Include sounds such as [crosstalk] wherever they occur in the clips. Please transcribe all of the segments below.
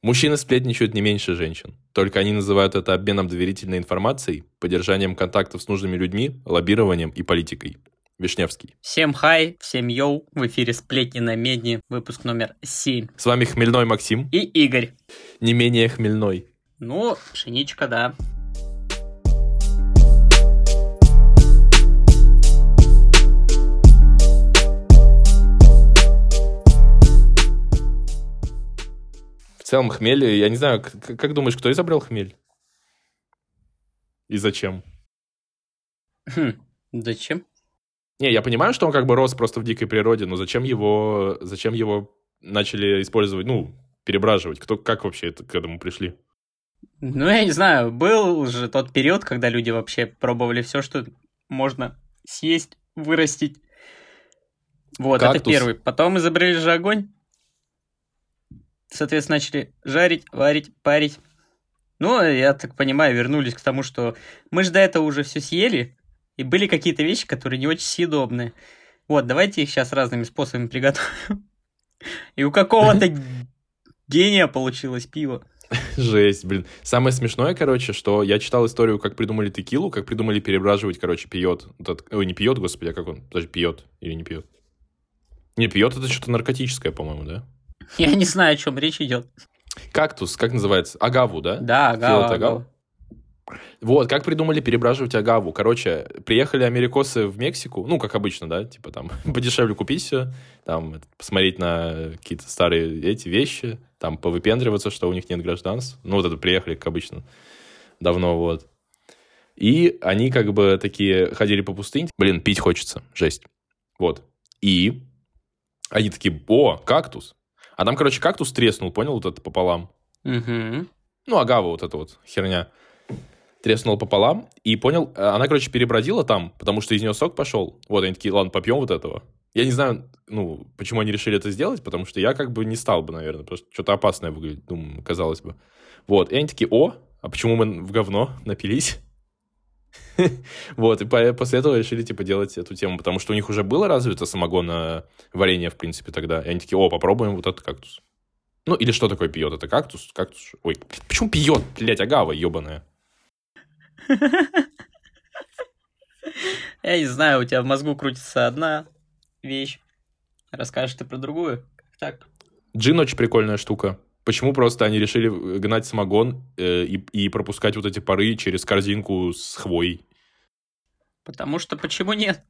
Мужчины сплетничают не меньше женщин. Только они называют это обменом доверительной информацией, поддержанием контактов с нужными людьми, лоббированием и политикой. Вишневский. Всем хай, всем йоу, в эфире «Сплетни на медне», выпуск номер 7. С вами Хмельной Максим. И Игорь. Не менее Хмельной. Ну, пшеничка, да. Целом хмель, я не знаю, как, как думаешь, кто изобрел хмель? И зачем? Хм, зачем? Не, я понимаю, что он как бы рос просто в дикой природе, но зачем его, зачем его начали использовать, ну, перебраживать? Кто, как вообще это к этому пришли? Ну, я не знаю, был же тот период, когда люди вообще пробовали все, что можно съесть, вырастить. Вот, Кактус. это первый. Потом изобрели же огонь соответственно, начали жарить, варить, парить. Ну, я так понимаю, вернулись к тому, что мы же до этого уже все съели, и были какие-то вещи, которые не очень съедобные. Вот, давайте их сейчас разными способами приготовим. И у какого-то [laughs] гения получилось пиво. Жесть, блин. Самое смешное, короче, что я читал историю, как придумали текилу, как придумали перебраживать, короче, пьет. Ой, не пьет, господи, а как он? Даже пьет или не пьет? Не пьет, это что-то наркотическое, по-моему, да? [laughs] Я не знаю, о чем речь идет. Кактус, как называется? Агаву, да? Да, агаву. агаву. Вот, как придумали перебраживать агаву. Короче, приехали америкосы в Мексику, ну, как обычно, да, типа там [laughs] подешевле купить все, там посмотреть на какие-то старые эти вещи, там повыпендриваться, что у них нет гражданств. Ну, вот это приехали, как обычно, давно, вот. И они как бы такие ходили по пустыне. Блин, пить хочется, жесть. Вот. И они такие, о, кактус. А там, короче, кактус треснул, понял, вот это пополам. Угу. Ну, агава вот эта вот херня. Треснула пополам, и понял, э, она, короче, перебродила там, потому что из нее сок пошел. Вот, они такие, ладно, попьем вот этого. Я не знаю, ну, почему они решили это сделать, потому что я как бы не стал бы, наверное, потому что что-то опасное выглядит, думаю, казалось бы. Вот, и они такие, о, а почему мы в говно напились? [laughs] Вот, и после этого решили, типа, делать эту тему, потому что у них уже было развито самогонное варенье, в принципе, тогда. И они такие, о, попробуем вот этот кактус. Ну, или что такое пьет? Это кактус? Кактус? Ой, почему пьет, блядь, агава ебаная? Я не знаю, у тебя в мозгу крутится одна вещь. Расскажешь ты про другую? Как так? Джин очень прикольная штука. Почему просто они решили гнать самогон э, и, и пропускать вот эти пары через корзинку с хвой? Потому что почему нет?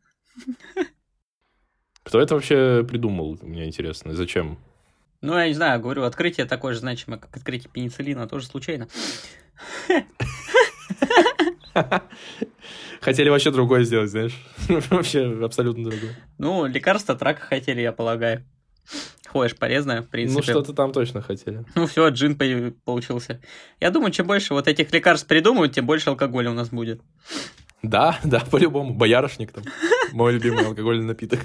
Кто это вообще придумал, мне интересно, зачем? Ну, я не знаю, говорю, открытие такое же значимое, как открытие пенициллина, тоже случайно. Хотели вообще другое сделать, знаешь? [laughs] Вообще абсолютно другое. Ну, лекарство от рака хотели, я полагаю. [laughs] Ходишь полезная, в принципе. Ну, что-то там точно хотели. Ну, все, джин получился. Я думаю, чем больше вот этих лекарств придумают, тем больше алкоголя у нас будет. Да, [laughs] да, по-любому. Боярышник там. Мой любимый алкогольный напиток.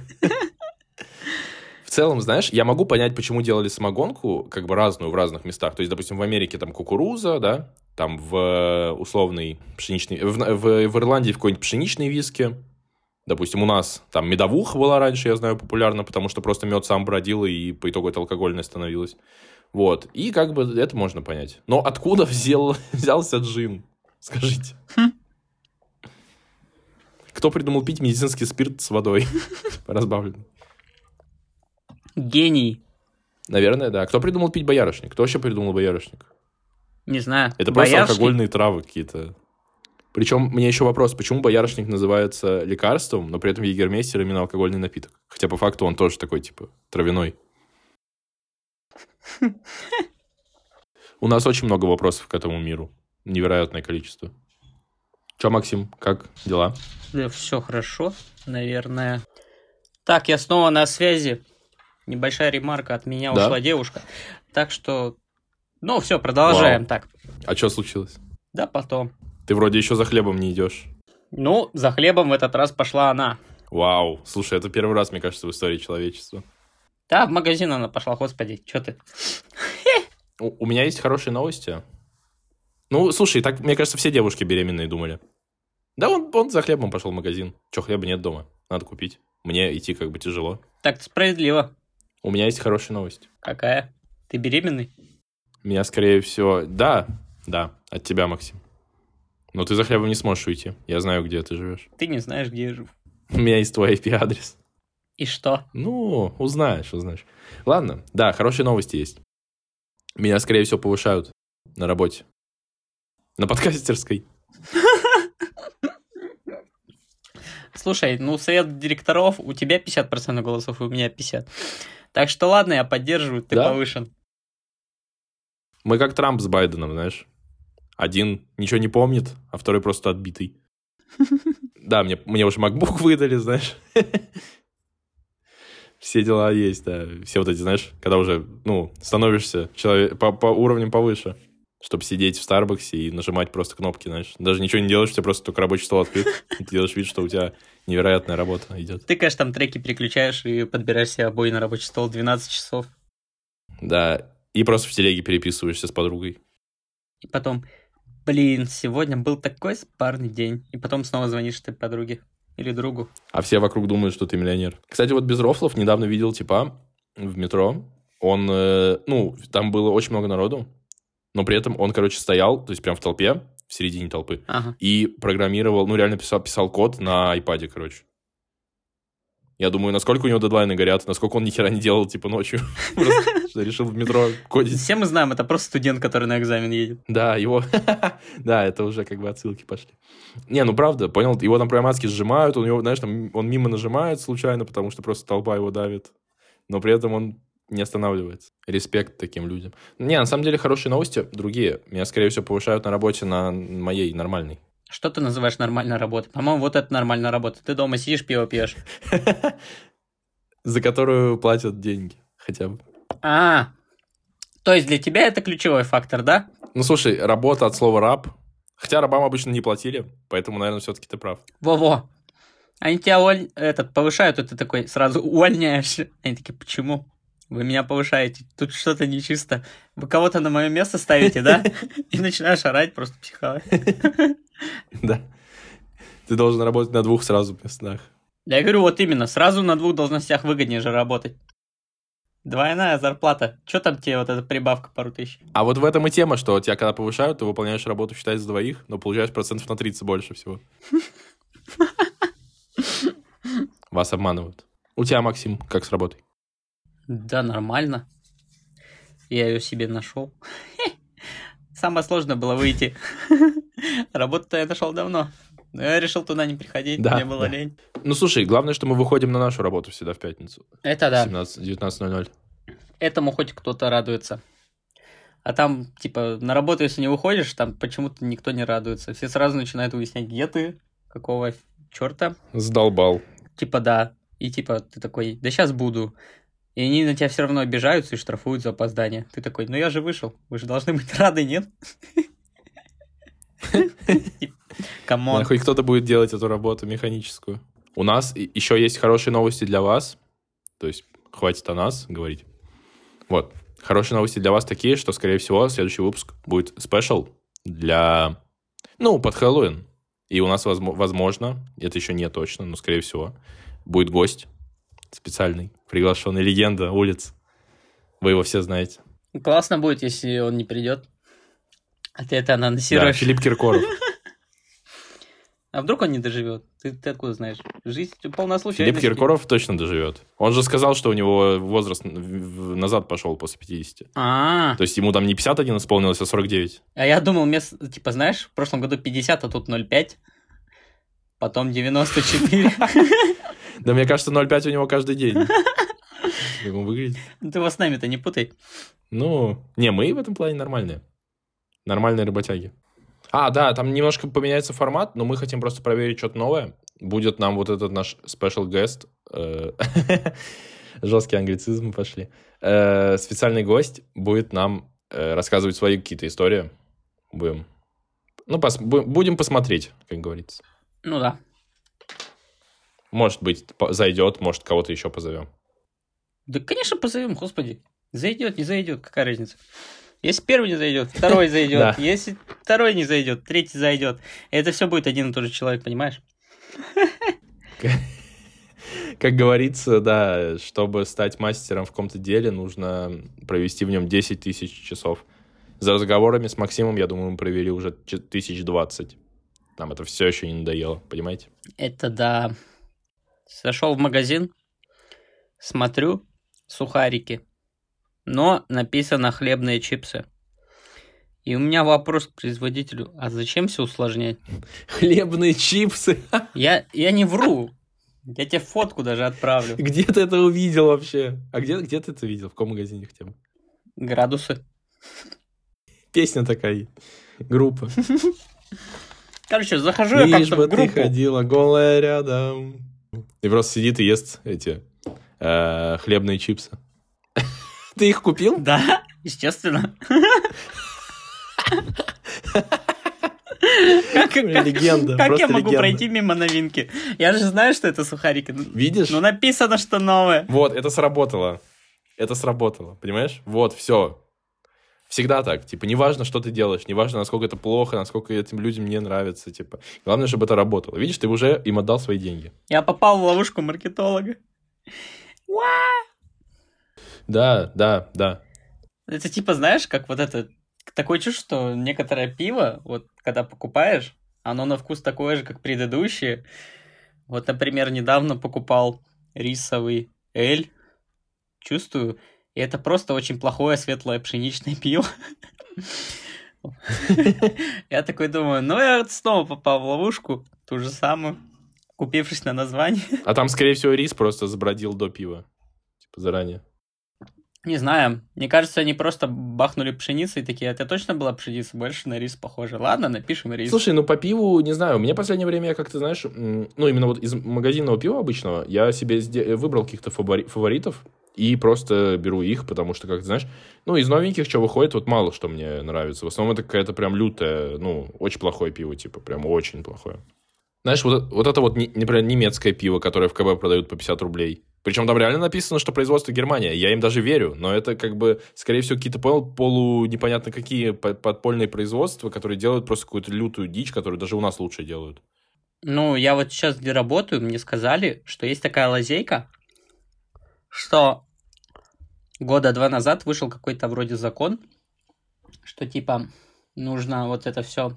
В целом, знаешь, я могу понять, почему делали самогонку, как бы разную в разных местах. То есть, допустим, в Америке там кукуруза, да, там в условный пшеничный... В, в, в Ирландии в какой-нибудь пшеничный виски, Допустим, у нас там медовуха была раньше, я знаю, популярна, потому что просто мед сам бродил, и по итогу это алкогольное становилось. Вот. И как бы это можно понять. Но откуда [laughs] взял, взялся джин? Скажите. Кто придумал пить медицинский спирт с водой? [laughs] Разбавленный. Гений. Наверное, да. Кто придумал пить боярышник? Кто вообще придумал боярышник? Не знаю. Это просто алкогольные травы какие-то. Причем мне еще вопрос, почему боярышник называется лекарством, но при этом егермейстер именно алкогольный напиток? Хотя по факту он тоже такой, типа, травяной. У нас очень много вопросов к этому миру. Невероятное количество. Че, Максим, как дела? Да, все хорошо, наверное. Так, я снова на связи. Небольшая ремарка от меня да? ушла девушка. Так что, ну все, продолжаем Вау. так. А что случилось? Да, потом. Ты вроде еще за хлебом не идешь. Ну, за хлебом в этот раз пошла она. Вау, слушай, это первый раз, мне кажется, в истории человечества. Да, в магазин она пошла, господи, что ты? У, у меня есть хорошие новости. Ну, слушай, так, мне кажется, все девушки беременные думали. Да, он, он за хлебом пошел в магазин. Че, хлеба нет дома, надо купить. Мне идти как бы тяжело. Так справедливо. У меня есть хорошая новость. Какая? Ты беременный? Меня, скорее всего... Да, да, от тебя, Максим. Но ты за хлебом не сможешь уйти. Я знаю, где ты живешь. Ты не знаешь, где я живу. У меня есть твой IP-адрес. И что? Ну, узнаешь, узнаешь. Ладно, да, хорошие новости есть. Меня, скорее всего, повышают на работе. На подкастерской. Слушай, ну, совет директоров, у тебя 50% голосов, и у меня 50%. Так что ладно, я поддерживаю, ты Да? повышен. Мы как Трамп с Байденом, знаешь. Один ничего не помнит, а второй просто отбитый. [laughs] Да, мне, мне уже MacBook выдали, знаешь. Все дела есть, да. Все вот эти, знаешь, когда уже, ну, становишься человек, по, по уровням повыше, чтобы сидеть в Старбаксе и нажимать просто кнопки, знаешь. Даже ничего не делаешь, у тебя просто только рабочий стол открыт. и Ты делаешь вид, что у тебя невероятная работа идет. Ты, конечно, там треки переключаешь и подбираешь себе обои на рабочий стол 12 часов. Да, и просто в телеге переписываешься с подругой. И потом, блин, сегодня был такой спарный день. И потом снова звонишь ты подруге или другу. А все вокруг думают, что ты миллионер. Кстати, вот без рофлов недавно видел типа в метро. Он, э, ну, там было очень много народу, но при этом он, короче, стоял, то есть прям в толпе, в середине толпы, Ага. и программировал, ну, реально писал, писал код на айпаде, короче. Я думаю, насколько у него дедлайны горят, насколько он ни хера не делал, типа, ночью. [laughs] Просто решил в метро кодить. Все мы знаем, это просто студент, который на экзамен едет. Да, его... [laughs] да, это уже как бы отсылки пошли. Не, ну правда, понял, его там прям адски сжимают, он его, знаешь, там, он мимо нажимает случайно, потому что просто толпа его давит. Но при этом он не останавливается. Респект таким людям. Не, на самом деле хорошие новости другие. Меня, скорее всего, повышают на работе на моей нормальной. Что ты называешь нормальной работой? По-моему, вот это нормальная работа. Ты дома сидишь, пиво пьешь. [laughs] За которую платят деньги хотя бы. А, то есть для тебя это ключевой фактор, да? Ну, слушай, работа от слова раб. Хотя рабам обычно не платили, поэтому, наверное, все-таки ты прав. Во-во. Они тебя уволь- этот, повышают, и ты такой сразу [laughs] увольняешься. Они такие, почему? Вы меня повышаете, тут что-то нечисто. Вы кого-то на мое место ставите, да? [laughs] И начинаешь орать, просто психовать. [laughs] Да. Ты должен работать на двух сразу местах. Я говорю, вот именно, сразу на двух должностях выгоднее же работать. Двойная зарплата. Че там тебе вот эта прибавка пару тысяч? А вот в этом и тема, что тебя когда повышают, ты выполняешь работу, считай, за двоих, но получаешь процентов на 30 больше всего. [laughs] Вас обманывают. У тебя, Максим, как с работой? Да, нормально. Я ее себе нашел. [laughs] Самое сложное было выйти. [laughs] Работу-то я нашел давно. Но я решил туда не приходить, Да, мне было да. лень. Ну, слушай, главное, что мы выходим на нашу работу всегда в пятницу. Это да. 17, 19.00. Этому хоть кто-то радуется. А там, типа, на работу, если не выходишь, там почему-то никто не радуется. Все сразу начинают выяснять, где ты, какого черта. Сдолбал. Типа, да. И типа, ты такой, да сейчас буду. И они на тебя все равно обижаются и штрафуют за опоздание. Ты такой, ну я же вышел. Вы же должны быть рады, нет? [laughs] Come on. Хоть кто-то будет делать эту работу механическую. У нас еще есть хорошие новости для вас. То есть, хватит о нас говорить. Вот. Хорошие новости для вас такие, что, скорее всего, следующий выпуск будет special для... Ну, под Хэллоуин. И у нас, возмо- возможно, это еще не точно, но, скорее всего, будет гость специальный, приглашенный, легенда улиц. Вы его все знаете. Классно будет, если он не придет. А ты это Да, анонсируешь. Филипп Киркоров. [laughs] А вдруг он не доживет? Ты, ты откуда знаешь? Жизнь полна Филипп случайностей. Киркоров точно доживет. Он же сказал, что у него возраст назад пошел после 50. А, То есть ему там не 51 исполнилось, а 49. а я думал, место, типа, знаешь, в прошлом году 50, а тут 0,5. Потом 94. [laughs] Да мне кажется, 0,5 у него каждый день. [laughs] Как он выглядит. Ну, Ты его с нами-то не путай. Ну, не, мы в этом плане нормальные. Нормальные работяги. А, да, там немножко поменяется формат, но мы хотим просто проверить что-то новое. Будет нам вот этот наш special guest. э, [laughs] Жесткие англицизмы пошли. Э, Специальный гость будет нам э, рассказывать свои какие-то истории. Будем. Ну, пос- бу- будем посмотреть, как говорится. Ну да. Может быть, зайдет, может, кого-то еще позовем. Да, конечно, позовем, господи. Зайдет, не зайдет, какая разница? Если первый не зайдет, второй зайдет. [laughs] Если второй не зайдет, третий зайдет. Это все будет один и тот же человек, понимаешь? [laughs] Как говорится, да, чтобы стать мастером в каком-то деле, нужно провести в нем 10 тысяч часов. За разговорами с Максимом, я думаю, мы провели уже тысяч двадцать. Нам это все еще не надоело, понимаете? Это да. Зашел в магазин, смотрю, сухарики, но написано хлебные чипсы. И у меня вопрос к производителю, а зачем все усложнять? Хлебные чипсы. Я, я не вру. Я тебе фотку даже отправлю. Где ты это увидел вообще? А где, где ты это видел? В каком магазине хотя бы? Градусы. Песня такая. Группа. Короче, захожу я Лишь как-то бы в ты группу. ходила голая рядом. И просто сидит и ест эти хлебные чипсы. [laughs] Ты их купил? Да, естественно. Как, как- Легенда, как я могу легенда. пройти мимо новинки? Я же знаю, что это сухарики. Видишь? Ну, написано, что новое. Вот, это сработало. Это сработало, понимаешь? Вот, все. Всегда так. Типа, неважно, что ты делаешь, неважно, насколько это плохо, насколько этим людям не нравится. Типа, главное, чтобы это работало. Видишь, ты уже им отдал свои деньги. Я попал в ловушку маркетолога. Да, да, да. Это типа, знаешь, как вот это... Такое чувство, что некоторое пиво, вот когда покупаешь, оно на вкус такое же, как предыдущие. Вот, например, недавно покупал рисовый эль. Чувствую, и это просто очень плохое светлое пшеничное пиво. [laughs] Я такой думаю, ну я снова попал в ловушку, ту же самую, купившись на название. А там, скорее всего, рис просто забродил до пива. Типа, заранее. Не знаю, мне кажется, они просто бахнули пшеницей и такие, это точно была пшеница, больше на рис похоже. Ладно, напишем рис. Слушай, ну по пиву, не знаю, мне в последнее время, я как-то, знаешь, ну именно вот из магазинного пива обычного, я себе сде- выбрал каких-то фавори- фаворитов и просто беру их, потому что, как ты знаешь, ну из новеньких, что выходит, вот мало что мне нравится. В основном это какая-то прям лютая, ну, очень плохое пиво, типа, прям очень плохое. Знаешь, вот, вот это вот, например, немецкое пиво, которое в КБ продают по 50 рублей. Причем там реально написано, что производство Германия. Я им даже верю, но это как бы, скорее всего, какие-то, понял, полу непонятно какие по- подпольные производства, которые делают просто какую-то лютую дичь, которую даже у нас лучше делают. Ну, я вот сейчас где работаю, мне сказали, что есть такая лазейка, что года два назад вышел какой-то вроде закон, что типа нужно вот это все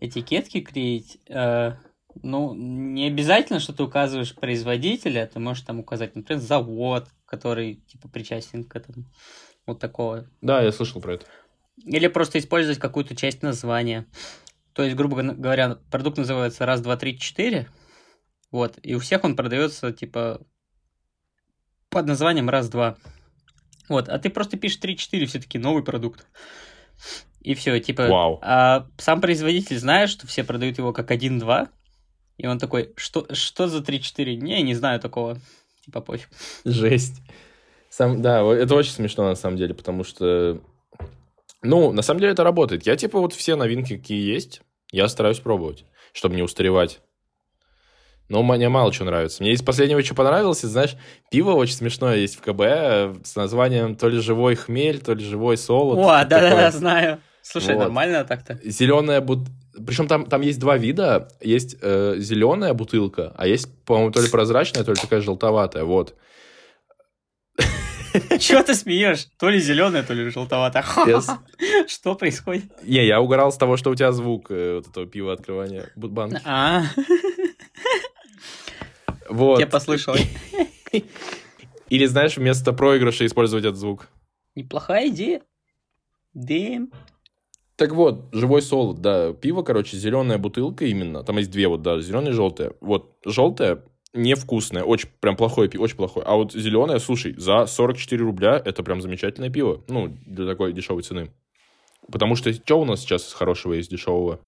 этикетки клеить. э, ну, не обязательно, что ты указываешь производителя, ты можешь там указать, например, завод, который типа причастен к этому. Вот такого. Да, я слышал про это. Или просто использовать какую-то часть названия. То есть, грубо говоря, продукт называется раз, два, три, четыре. Вот. И у всех он продается, типа, под названием раз-два. Вот. А ты просто пишешь 3-4, все-таки новый продукт. И все, типа... Вау. А сам производитель знает, что все продают его как 1-2. И он такой, что, что за 3-4? Не, не знаю такого. Типа пофиг. Жесть. Сам, да, это очень смешно на самом деле, потому что... Ну, на самом деле это работает. Я типа вот все новинки, какие есть, я стараюсь пробовать, чтобы не устаревать. Но мне мало чего нравится. Мне из последнего, что понравилось, это, знаешь, пиво очень смешное есть в КБ э, с названием то ли живой хмель, то ли живой солод. О, да-да-да, знаю. Слушай, Вот. нормально так-то? Зеленая бут... Причем там, там есть два вида. Есть э, зеленая бутылка, а есть, по-моему, то ли прозрачная, то ли такая желтоватая. Вот. Чего ты смеешь? То ли зеленое, то ли желтоватое. Я с- Что происходит? Не, я угорал с того, что у тебя звук э, вот этого пива открывания банки. А, Вот. я послышалось. Или, знаешь, вместо проигрыша использовать этот звук. Неплохая идея. Дэм. Так вот, живой солод, да. Пиво, короче, зеленая бутылка именно. Там есть две вот, да, зеленая и желтая. Вот, желтая невкусное, очень прям плохое пиво, очень плохое. А вот зеленое, слушай, за 44 рубля это прям замечательное пиво. Ну, для такой дешевой цены. Потому что что у нас сейчас хорошего есть дешевого?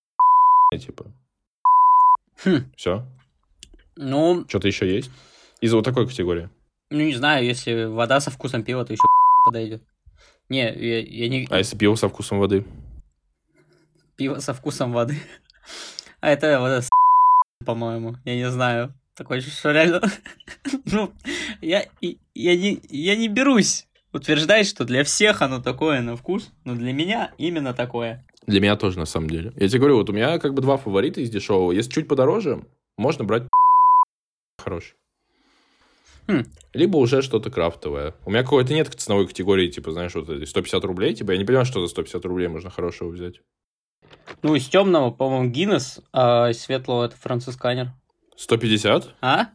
Типа. Хм. Все. Ну, Что-то еще есть? Из вот такой категории. ну не знаю, если вода со вкусом пива, то еще подойдет. Не, я, я не... А если пиво со вкусом воды? Пиво со вкусом воды. А это вода с по-моему. Я не знаю. Такое что реально... [laughs] Ну, я, я, не, я не берусь утверждать, что для всех оно такое на вкус, но для меня именно такое. Для меня тоже, на самом деле. Я тебе говорю, вот у меня как бы два фаворита из дешевого. Если чуть подороже, можно брать [laughs] хороший. Хм. Либо уже что-то крафтовое. У меня какой-то нет ценовой категории, типа, знаешь, вот эти 150 рублей, типа, я не понимаю, что за 150 рублей можно хорошего взять. Ну, из темного, по-моему, Гиннес, а из светлого это францисканер. 150? А?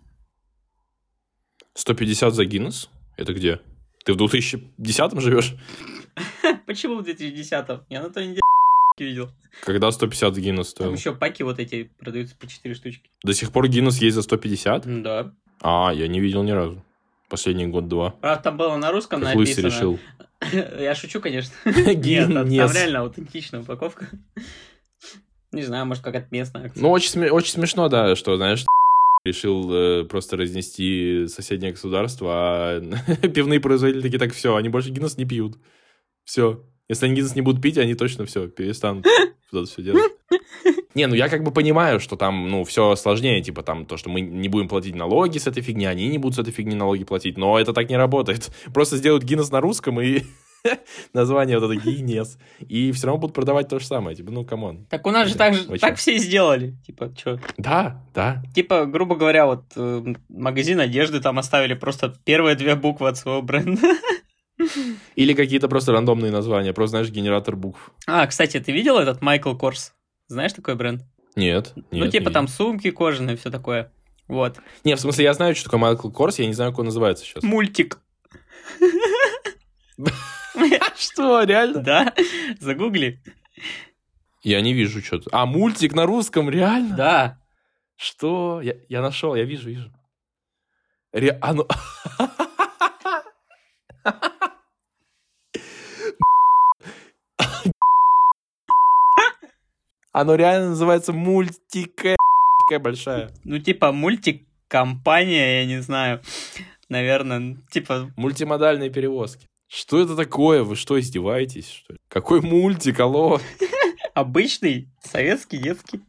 150 за Гиннес? Это где? Ты в 2010 живешь? [laughs] Почему в 2010-м? Я на той неделе [laughs] видел. Когда 150 Гиннес Там стоил? еще паки вот эти продаются по 4 штучки. До сих пор Гиннес есть за 150? Да. А, я не видел ни разу. Последний год-два. Правда, там было на русском Как написано. решил. [laughs] Я шучу, конечно. [laughs] Нет, там, реально аутентичная упаковка. Не знаю, может, какая-то местная акция. Ну, очень, сме- очень смешно, да, что, знаешь, [laughs] решил э, просто разнести соседнее государство, а пивные производители такие, так, все, они больше Гиннес не пьют. Все. Если они Гиннес не будут пить, они точно все, перестанут все делать. Не, ну я как бы понимаю, что там, ну, все сложнее, типа там то, что мы не будем платить налоги с этой фигни, они не будут с этой фигни налоги платить, но это так не работает. [laughs] Просто сделают Гиннес на русском и [laughs] название вот это Guinness, и все равно будут продавать то же самое, типа, ну, come on. Так у нас же так, же, так все и сделали. Типа, что? Да, да, Типа, грубо говоря, вот э, магазин одежды там оставили просто первые две буквы от своего бренда. Или какие-то просто рандомные названия, просто, знаешь, генератор букв. А, кстати, ты видел этот Michael Kors? Знаешь такой бренд? Нет, нет. ну, типа не там сумки кожаные, все такое. Вот. Не, в смысле, я знаю, что такое Michael Kors, я не знаю, как он называется сейчас. Мультик. [laughs] Что, реально? Да? Загугли. Я не вижу что-то. А, мультик на русском, реально? Да. Что? Я, я нашел, я вижу, вижу. Ре... А [laughs] Оно реально называется мультика такая большая. Ну, типа, мультик, компания, я не знаю. Наверное, типа, Мультимодальные перевозки. Что это такое? Вы что, издеваетесь, что ли? Какой мультик, алло? обычный, советский, детский.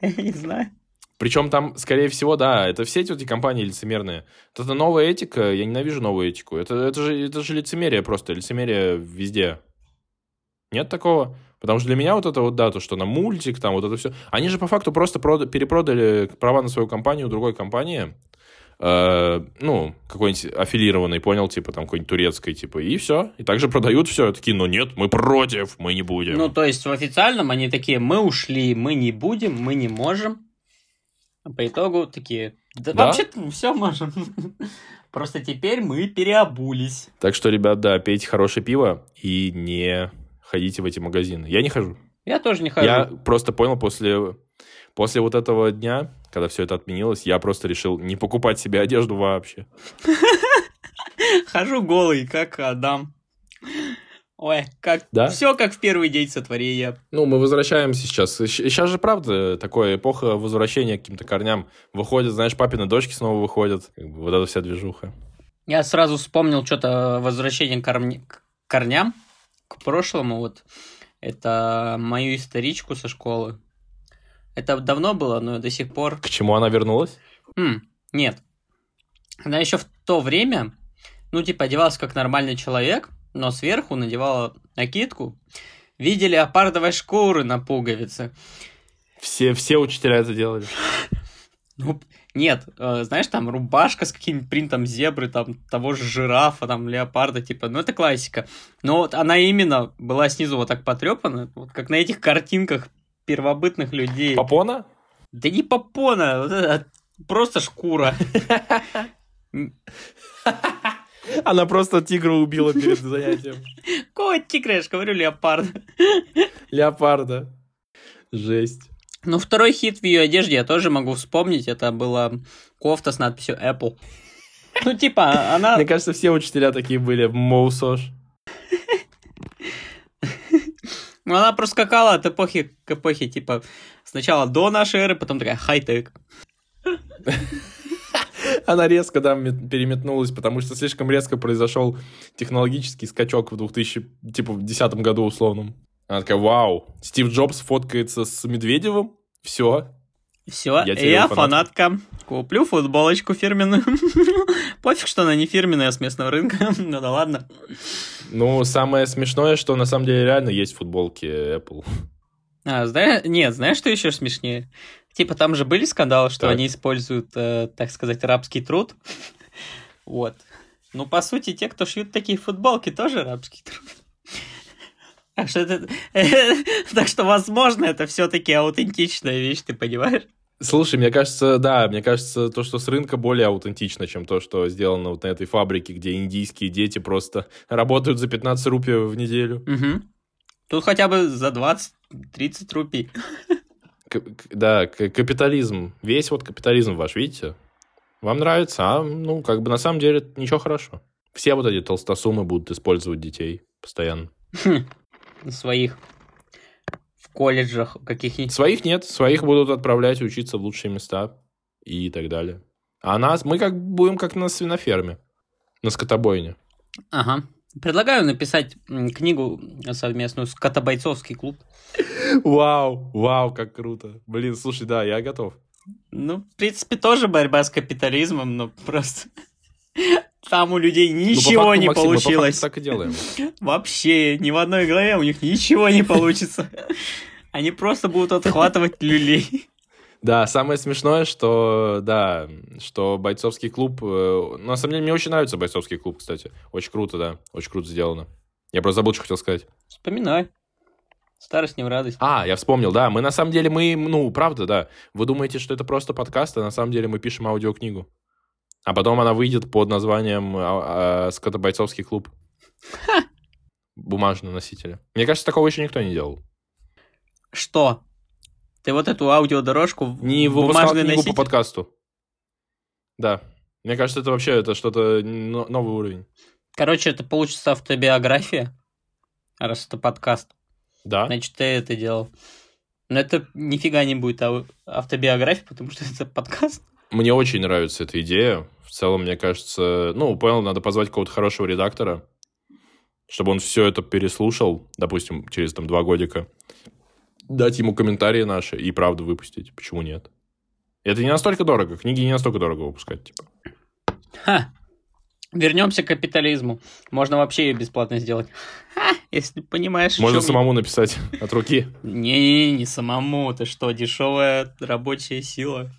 Я не знаю. Причем там, скорее всего, да, это все эти компании лицемерные. Вот это новая этика, я ненавижу новую этику. Это, это, же, это же лицемерие просто, лицемерие везде. Нет такого? Потому что для меня вот это вот, да, то, что на мультик, там вот это все. Они же по факту просто прода- перепродали права на свою компанию другой компании. Э, ну, какой-нибудь аффилированный, понял, типа там какой-нибудь турецкой, типа, и все. И также продают все. Такие, ну нет, мы против, мы не будем. Ну, то есть в официальном они такие, мы ушли, мы не будем, мы не можем. А по итогу такие, да, Да? вообще-то все можем. Просто теперь мы переобулись. Так что, ребят, да, пейте хорошее пиво и не ходите в эти магазины. Я не хожу. Я тоже не хожу. Я просто понял после, после вот этого дня, когда все это отменилось, я просто решил не покупать себе одежду вообще. [laughs] Хожу голый, как Адам. Ой, как Да? все как в первый день сотворения. Ну, мы возвращаемся сейчас. Сейчас же, правда, такое эпоха возвращения к каким-то корням. Выходят, знаешь, папины дочки снова выходят. Как бы вот эта вся движуха. Я сразу вспомнил что-то возвращение к корням, к прошлому. Вот это мою историчку со школы. Это давно было, но до сих пор К чему она вернулась? М, нет. Она еще в то время, ну, типа, одевалась как нормальный человек, но сверху надевала накидку в виде леопардовой шкуры на пуговицы. Все, все учителя это делали. Ну, нет, э, знаешь, там рубашка с каким-нибудь принтом зебры, там того же жирафа, там леопарда, типа, ну, это классика. Но вот она именно была снизу вот так потрепана, вот как на этих картинках первобытных людей. Попона? Да не попона, вот это просто шкура. [laughs] Она просто тигра убила перед занятием. [laughs] Какого тигра, я же говорю, леопард. Леопарда. Жесть. Ну, второй хит в ее одежде я тоже могу вспомнить. Это была кофта с надписью Apple. Ну, типа, она... Мне кажется, все учителя такие были. Моусош. Ну, она просто скакала от эпохи к эпохе, типа, сначала до нашей эры, потом такая хай-тек. Она резко мет- переметнулась, потому что слишком резко произошел технологический скачок в 2000, типа, в 10 году условном. Она такая, вау, Стив Джобс фоткается с Медведевым, все. Все, Я я, фанатка. фанатка. Куплю футболочку фирменную. [laughs] Пофиг, что она не фирменная а с местного рынка. [laughs] Ну да ладно. Ну, самое смешное, что на самом деле реально есть футболки Apple. А, знаешь, нет, знаешь, что еще смешнее? Типа там же были скандалы, что Так. они используют, э, так сказать, рабский труд. [laughs] Вот. Ну, по сути, те, кто шьют такие футболки, тоже арабский труд. Так что, это, [laughs] так что, возможно, это все-таки аутентичная вещь, ты понимаешь? Слушай, мне кажется, да, мне кажется, то, что с рынка более аутентично, чем то, что сделано вот на этой фабрике, где индийские дети просто работают за 15 рупий в неделю. Угу. Тут хотя бы за 20-30 рупий. [laughs] К- да, капитализм. Весь вот капитализм ваш, видите? Вам нравится, а, ну, как бы на самом деле ничего хорошо. Все вот эти толстосумы будут использовать детей постоянно. [laughs] Своих колледжах каких-нибудь? Своих нет, своих будут отправлять учиться в лучшие места и так далее. А нас, мы как будем как на свиноферме, на скотобойне. Ага. Предлагаю написать книгу совместную «Скотобойцовский клуб». Вау, вау, как круто. Блин, слушай, да, я готов. Ну, в принципе, тоже борьба с капитализмом, но просто там у людей ну, ничего ну, факту, не Максим, получилось. Так и делаем. Вообще, ни в одной голове у них ничего не получится. Они просто будут отхватывать люлей. Да, самое смешное, что, да, что бойцовский клуб... Э, на самом деле, мне очень нравится бойцовский клуб, кстати. Очень круто, да. Очень круто сделано. Я просто забыл, что хотел сказать. Вспоминай. Старость не в радость. А, я вспомнил, да. Мы на самом деле, мы, ну, правда, да. Вы думаете, что это просто подкаст, а на самом деле мы пишем аудиокнигу. А потом она выйдет под названием а, «Скотобойцовский клуб». Ха! Бумажные носители. Мне кажется, такого еще никто не делал. Что? Ты вот эту аудиодорожку не в бумажный носитель? по подкасту. Да. Мне кажется, это вообще это что-то новый уровень. Короче, это получится автобиография, раз это подкаст. Да. Значит, ты это делал. Но это нифига не будет автобиография, потому что это подкаст. Мне очень нравится эта идея. В целом, мне кажется, ну, понял, надо позвать какого-то хорошего редактора, чтобы он все это переслушал, допустим, через там два годика, дать ему комментарии наши и правду выпустить. Почему нет? Это не настолько дорого. Книги не настолько дорого выпускать, типа. Ха. Вернемся к капитализму. Можно вообще ее бесплатно сделать. Ха, если понимаешь. Можно самому написать от руки. Не, не самому. Ты что, дешевая рабочая сила?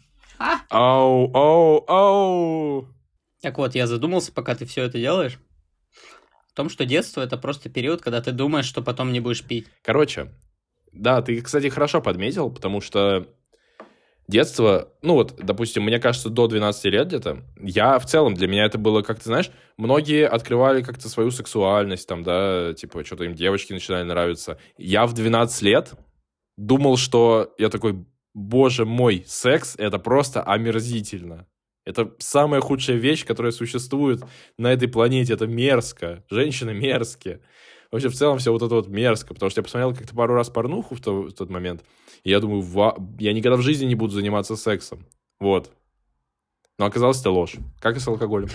Ау, ау, ау. Так вот, я задумался, пока ты все это делаешь, в том, что детство это просто период, когда ты думаешь, что потом не будешь пить. Короче, да, ты, кстати, хорошо подметил, потому что детство, ну вот, допустим, мне кажется, до 12 лет где-то, я в целом, для меня это было, как ты знаешь, многие открывали как-то свою сексуальность, там, да, типа, что-то им девочки начинали нравиться. Я в 12 лет думал, что я такой, боже мой, секс — это просто омерзительно. Это самая худшая вещь, которая существует на этой планете. Это мерзко. Женщины мерзкие. Вообще, в целом, все вот это вот мерзко. Потому что я посмотрел как-то пару раз порнуху в, то, в тот момент. И я думаю, ва... я никогда в жизни не буду заниматься сексом. Вот. Но оказалось, это ложь. Как и с алкоголем.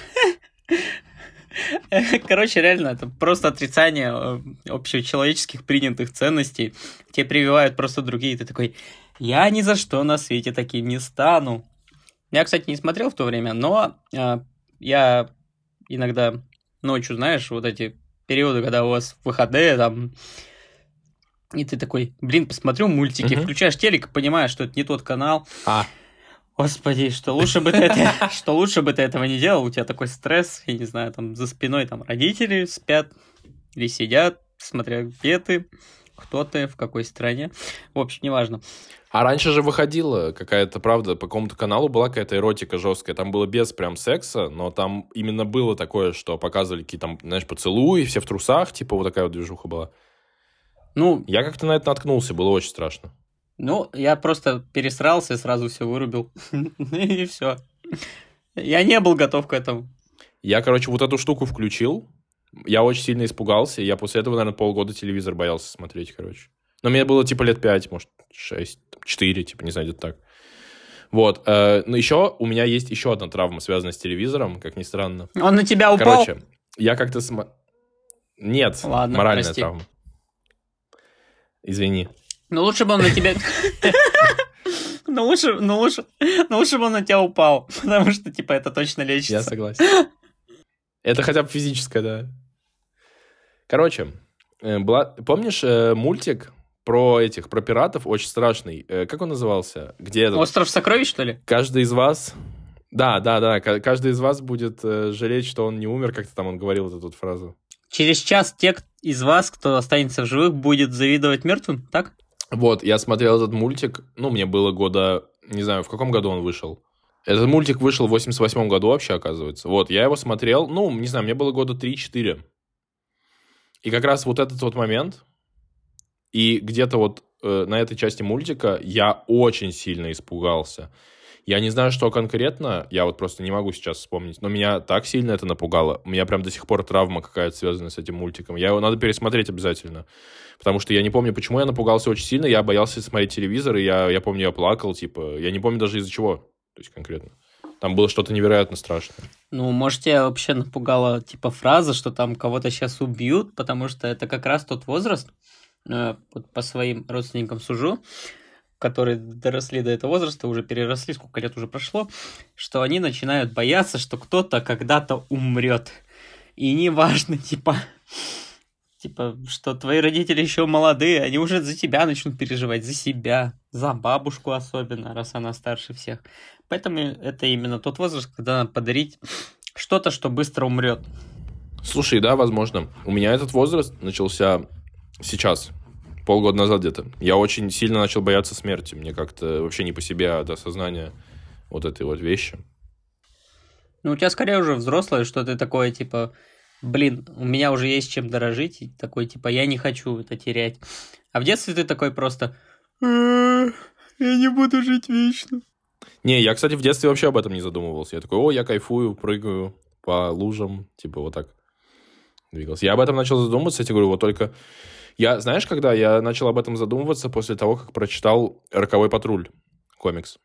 [laughs] Короче, реально, это просто отрицание э, общечеловеческих принятых ценностей. Тебе прививают просто другие. Ты такой, я ни за что на свете таким не стану. Я, кстати, не смотрел в то время, но э, я иногда ночью, знаешь, вот эти периоды, когда у вас выходные, там, и ты такой, блин, посмотрю мультики, угу. включаешь телек, понимаешь, что это не тот канал. А. Господи, что лучше бы ты это, что лучше бы ты этого не делал, у тебя такой стресс, я не знаю, там за спиной там родители спят или сидят, смотря где ты, кто ты, в какой стране. В общем, неважно. А раньше же выходила какая-то, правда, по какому-то каналу была какая-то эротика жесткая. Там было без прям секса, но там именно было такое, что показывали какие-то там, знаешь, поцелуи, все в трусах, типа вот такая вот движуха была. Ну, я как-то на это наткнулся, было очень страшно. Ну, я просто пересрался [laughs] и сразу все вырубил. И все. Я не был готов к этому. Я, короче, вот эту штуку включил. Я очень сильно испугался. Я после этого, наверное, полгода телевизор боялся смотреть, короче. Но мне было типа лет 5, может, 6, 4, типа, не знаю, где-то так. Вот. Э, но еще у меня есть еще одна травма, связанная с телевизором, как ни странно. Он на тебя упал? Короче, я как-то... См... Нет, Ладно, моральная прости. травма. Извини. Ну лучше бы он на тебя... [laughs] Ну лучше, ну лучше, ну лучше бы он на тебя упал, [laughs] потому что, типа, это точно лечится. Я согласен. Это хотя бы физическое, да. Короче, э, была... помнишь э, мультик про этих, про пиратов, очень страшный. Э, как он назывался? Где этот? Остров сокровищ, что ли? Каждый из вас... Да, да, да. ка- Каждый из вас будет э, жалеть, что он не умер, как-то там он говорил эту тут фразу. Через час те из вас, кто останется в живых, будет завидовать мертвым, так? Вот, я смотрел этот мультик, ну, мне было года, не знаю, в каком году он вышел. Этот мультик вышел в 88 году вообще, оказывается. Вот, я его смотрел, ну, не знаю, мне было года 3-4. И как раз вот этот вот момент, и где-то вот э, на этой части мультика я очень сильно испугался. Я не знаю, что конкретно, я вот просто не могу сейчас вспомнить, но меня так сильно это напугало. У меня прям до сих пор травма какая-то связана с этим мультиком. Я его надо пересмотреть обязательно. Потому что я не помню, почему я напугался очень сильно. Я боялся смотреть телевизор, и я, я помню, я плакал, типа, я не помню даже из-за чего, то есть конкретно. Там было что-то невероятно страшное. Ну, может, тебя вообще напугала, типа, фраза, что там кого-то сейчас убьют, потому что это как раз тот возраст, э, вот по своим родственникам сужу, которые доросли до этого возраста, уже переросли, сколько лет уже прошло, что они начинают бояться, что кто-то когда-то умрет. И неважно, [laughs] типа, типа, что твои родители еще молодые, они уже за тебя начнут переживать, за себя, за бабушку особенно, раз она старше всех. Поэтому это именно тот возраст, когда надо подарить что-то, что быстро умрет. Слушай, да, возможно. У меня этот возраст начался сейчас, полгода назад где-то. Я очень сильно начал бояться смерти. Мне как-то вообще не по себе от осознания вот этой вот вещи. Ну, у тебя скорее уже взрослое, что ты такое, типа, блин, у меня уже есть чем дорожить, и такой, типа, я не хочу это терять. А в детстве ты такой просто, «Э, я не буду жить вечно. Не, я, кстати, в детстве вообще об этом не задумывался. Я такой, о, я кайфую, прыгаю по лужам, типа вот так двигался. Я об этом начал задумываться, я тебе говорю, вот только... Я, знаешь, когда я начал об этом задумываться после того, как прочитал «Роковой патруль» комикс.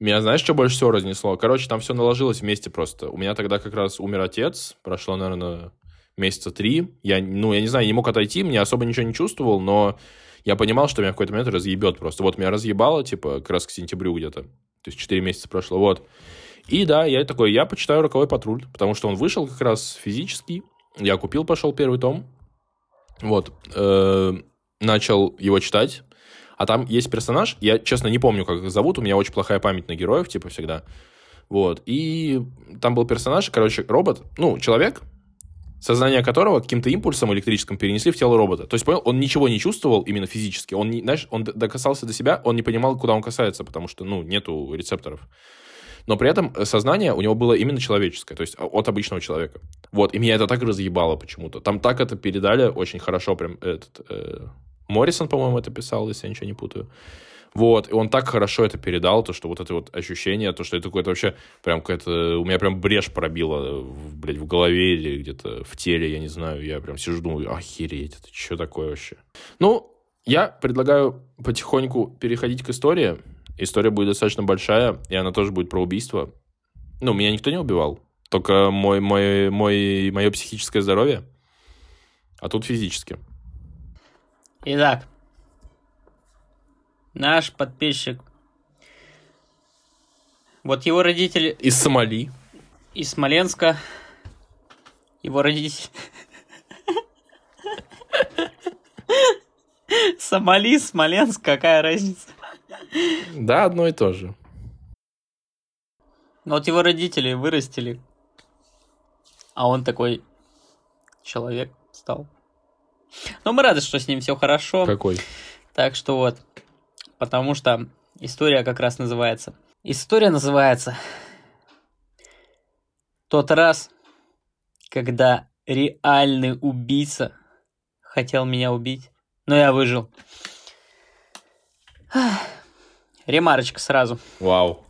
Меня, знаешь, что больше всего разнесло? Короче, там все наложилось вместе просто. У меня тогда как раз умер отец, прошло, наверное, месяца три. Я, ну, я не знаю, не мог отойти, мне особо ничего не чувствовал, но я понимал, что меня в какой-то момент разъебет просто. Вот меня разъебало, типа, как раз к сентябрю где-то. То есть 4 месяца прошло, вот. И да, я такой, я почитаю «Роковой патруль», потому что он вышел как раз физически. Я купил, пошел первый том. Вот. Э, начал его читать. А там есть персонаж, я, честно, не помню, как их зовут, у меня очень плохая память на героев, типа, всегда. Вот. И там был персонаж, короче, робот, ну, человек, сознание которого каким-то импульсом электрическим перенесли в тело робота. То есть, понял, он ничего не чувствовал именно физически. Он, не, знаешь, он докасался до себя, он не понимал, куда он касается, потому что, ну, нету рецепторов. Но при этом сознание у него было именно человеческое, то есть от обычного человека. Вот, и меня это так разъебало почему-то. Там так это передали очень хорошо, прям этот... э, Моррисон, по-моему, это писал, если я ничего не путаю. Вот, и он так хорошо это передал, то, что вот это вот ощущение, то, что это какое-то вообще, прям какая-то, у меня прям брешь пробило, в, блядь, в голове или где-то в теле, я не знаю, я прям сижу, думаю, охереть, это что такое вообще? Ну, я предлагаю потихоньку переходить к истории. История будет достаточно большая, и она тоже будет про убийство. Ну, меня никто не убивал, только мой, мой, мой, мое психическое здоровье, а тут физически. Итак, наш подписчик. Вот его родители Из Сомали. из Смоленска. Его родители... Сомали, Смоленск, какая разница? Да, одно и то же. Вот его родители вырастили, а он такой человек стал. Но мы рады, что с ним все хорошо. Какой? Так что вот, потому что история как раз называется. История называется «Тот раз, когда реальный убийца хотел меня убить, но я выжил». Ремарочка сразу. Вау.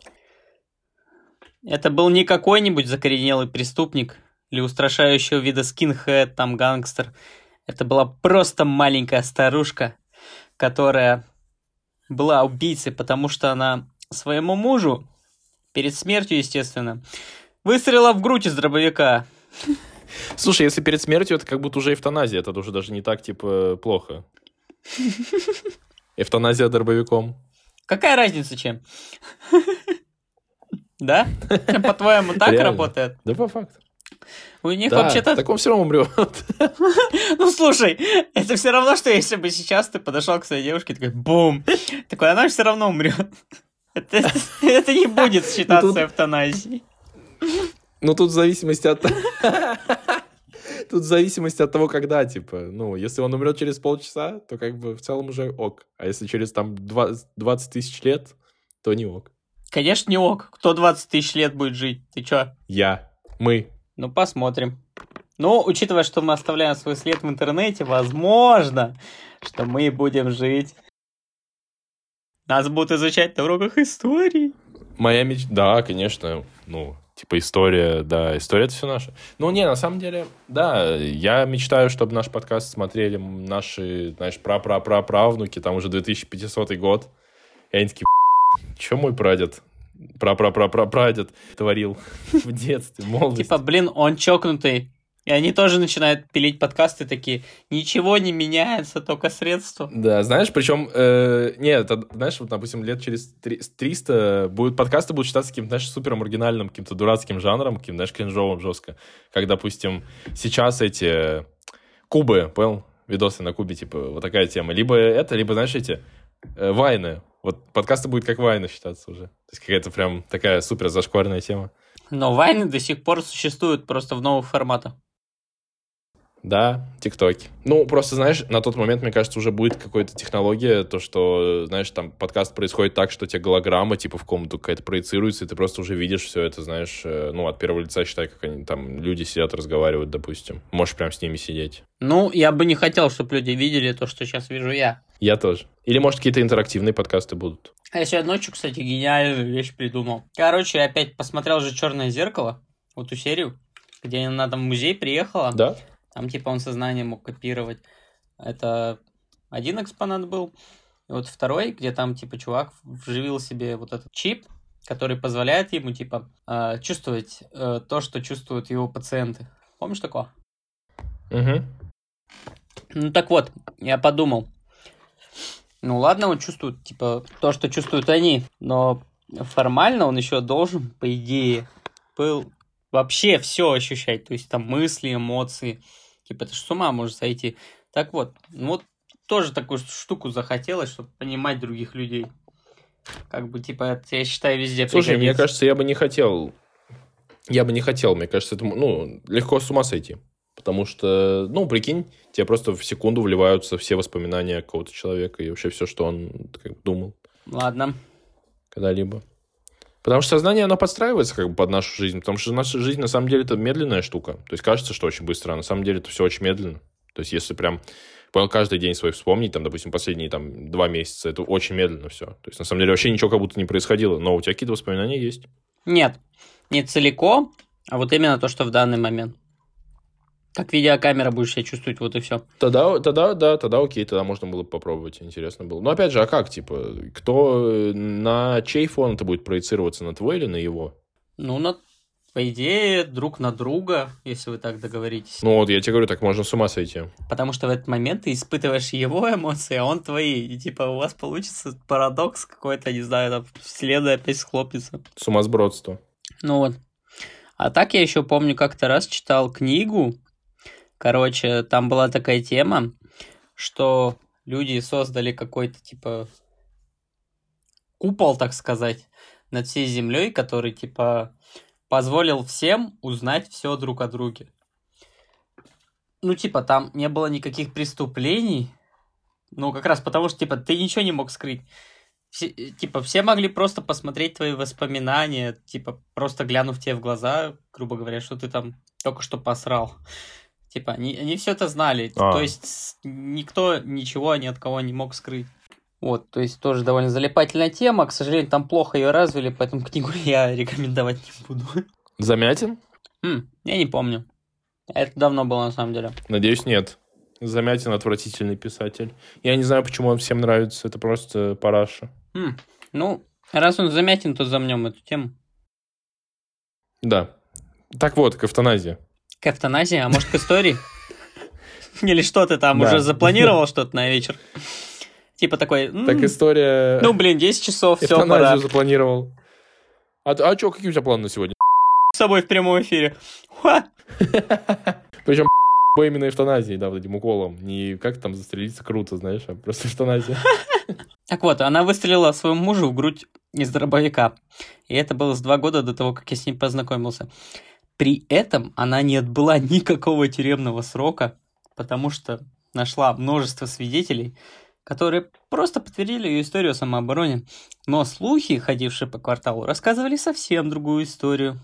Это был не какой-нибудь закоренелый преступник или устрашающего вида скинхед, там гангстер. Это была просто маленькая старушка, которая была убийцей, потому что она своему мужу, перед смертью, естественно, выстрелила в грудь из дробовика. Слушай, если перед смертью, это как будто уже эвтаназия. Это уже даже не так, типа, плохо. Эвтаназия дробовиком. Какая разница чем? [laughs] Да? [laughs] По-твоему, так работает? Да, по факту. У них Да, вообще-то... так он все равно умрет. [laughs] Ну, слушай, это все равно, что если бы сейчас ты подошел к своей девушке, такой, бум, такой, она все равно умрет. [laughs] Это, это не будет считаться Ну, тут- эвтаназией. Ну, тут в зависимости от... [laughs] Тут в зависимости от того, когда, типа, ну, если он умрет через полчаса, то как бы в целом уже ок. А если через там 20 20 тысяч лет, то не ок. Конечно, не ок. Кто 20 тысяч лет будет жить? Ты чё? Я. Мы. Ну, посмотрим. Ну, учитывая, что мы оставляем свой след в интернете, возможно, что мы будем жить. Нас будут изучать на уроках истории. Моя мечта... Да, конечно. Ну, типа история, да, история это все наше. Ну, не, на самом деле, да, я мечтаю, чтобы наш подкаст смотрели наши, знаешь, пра-пра-пра-правнуки, там уже 2500 год. И они такие, что мой прадед, пра-пра-пра-пра-прадед творил [laughs] в детстве, молодости. Типа, блин, он чокнутый. И они тоже начинают пилить подкасты такие. Ничего не меняется, только средства. Да, знаешь, причем, э, нет, знаешь, вот, допустим, лет через три- 300 будут, подкасты будут считаться каким-то, знаешь, супер маргинальным, каким-то дурацким жанром, каким, знаешь, кринжовым жестко. Как, допустим, сейчас эти кубы, понял? Видосы на кубе, типа, вот такая тема. Либо это, либо, знаешь, эти э, вайны. Вот подкасты будут как вайны считаться уже. То есть какая-то прям такая супер зашкварная тема. Но вайны до сих пор существуют просто в новых форматах. Да, тиктоки. Ну, просто, знаешь, на тот момент, мне кажется, уже будет какая-то технология, то, что, знаешь, там подкаст происходит так, что тебе голограмма, типа, в комнату какая-то проецируется, и ты просто уже видишь все это, знаешь, э, ну, от первого лица, считай, как они там, люди сидят, разговаривают, допустим. Можешь прям с ними сидеть. Ну, я бы не хотел, чтобы люди видели то, что сейчас вижу я. Я тоже. Или, может, какие-то интерактивные подкасты будут. А я сегодня ночью, кстати, гениальную вещь придумал. Короче, я опять посмотрел же «Черное зеркало», вот ту серию, где она там в музей приехала. Да? Там, типа, он сознание мог копировать. Это один экспонат был. И вот второй, где там, типа, чувак вживил себе вот этот чип, который позволяет ему, типа, э, чувствовать э, то, что чувствуют его пациенты. Помнишь такое? Угу. Ну так вот, я подумал. Ну ладно, он чувствует, типа, то, что чувствуют они, но формально он еще должен, по идее, был вообще все ощущать. То есть там мысли, эмоции. Типа, это ж с ума может сойти. Так вот, ну вот тоже такую штуку захотелось, чтобы понимать других людей. Как бы, типа, это, я считаю, везде Слушай, мне пригодится. кажется, я бы не хотел... Я бы не хотел, мне кажется, это, ну, легко с ума сойти. Потому что, ну, прикинь, тебе просто в секунду вливаются все воспоминания какого-то человека и вообще все, что он как думал Ладно. когда-либо. Потому что сознание, оно подстраивается как бы под нашу жизнь. Потому что наша жизнь, на самом деле, это медленная штука. То есть кажется, что очень быстро, а на самом деле это все очень медленно. То есть если прям понял, каждый день свой вспомнить, там, допустим, последние там два месяца, это очень медленно все. То есть на самом деле вообще ничего как будто не происходило. Но у тебя какие-то воспоминания есть. Нет, не целиком, а вот именно то, что в данный момент. Как видеокамера будешь себя чувствовать, вот и все. Тогда, тогда, да, тогда окей, тогда можно было бы попробовать, интересно было. Но опять же, а как, типа, кто, э, на чей фон это будет проецироваться, на твой или на его? Ну, на, по идее, друг на друга, если вы так договоритесь. Ну вот, я тебе говорю, так можно с ума сойти. Потому что в этот момент ты испытываешь его эмоции, а он твои. И типа у вас получится парадокс какой-то, не знаю, там вселенная опять схлопнется. Сумасбродство. Ну вот. А так я еще помню, как-то раз читал книгу. Короче, там была такая тема, что люди создали какой-то типа купол, так сказать, над всей землей, который типа позволил всем узнать все друг о друге. Ну, типа, там не было никаких преступлений. Ну, как раз потому, что, типа, ты ничего не мог скрыть. Все, типа, все могли просто посмотреть твои воспоминания, типа, просто глянув тебе в глаза, грубо говоря, что ты там только что посрал. Типа, они, они все это знали. А. То есть, никто ничего ни от кого не мог скрыть. Вот, то есть тоже довольно залипательная тема. К сожалению, там плохо ее развили, поэтому книгу [laughs] я рекомендовать не буду. Замятин? Хм, я не помню. Это давно было, на самом деле. Надеюсь, нет. Замятин отвратительный писатель. Я не знаю, почему он всем нравится. Это просто параша. Хм, ну, раз он замятен, то замнем эту тему. Да. Так вот, к эвтаназии. К эвтаназии, а может к истории? Или что ты там уже запланировал что-то на вечер? Типа такой, «М, Так история... ну блин, 10 часов, все, пора. запланировал. А, а что, какие у тебя планы на сегодня? С собой в прямом эфире. Причем [laughs] именно эвтаназией, да, вот этим уколом. Не как там застрелиться круто, знаешь, а просто эвтаназия. [laughs] Так вот, она выстрелила своему мужу в грудь из дробовика. И это было с два года до того, как я с ним познакомился. При этом она не отбыла [laughs] никакого тюремного срока, потому что нашла множество свидетелей, которые просто подтвердили ее историю о самообороне. Но слухи, ходившие по кварталу, рассказывали совсем другую историю.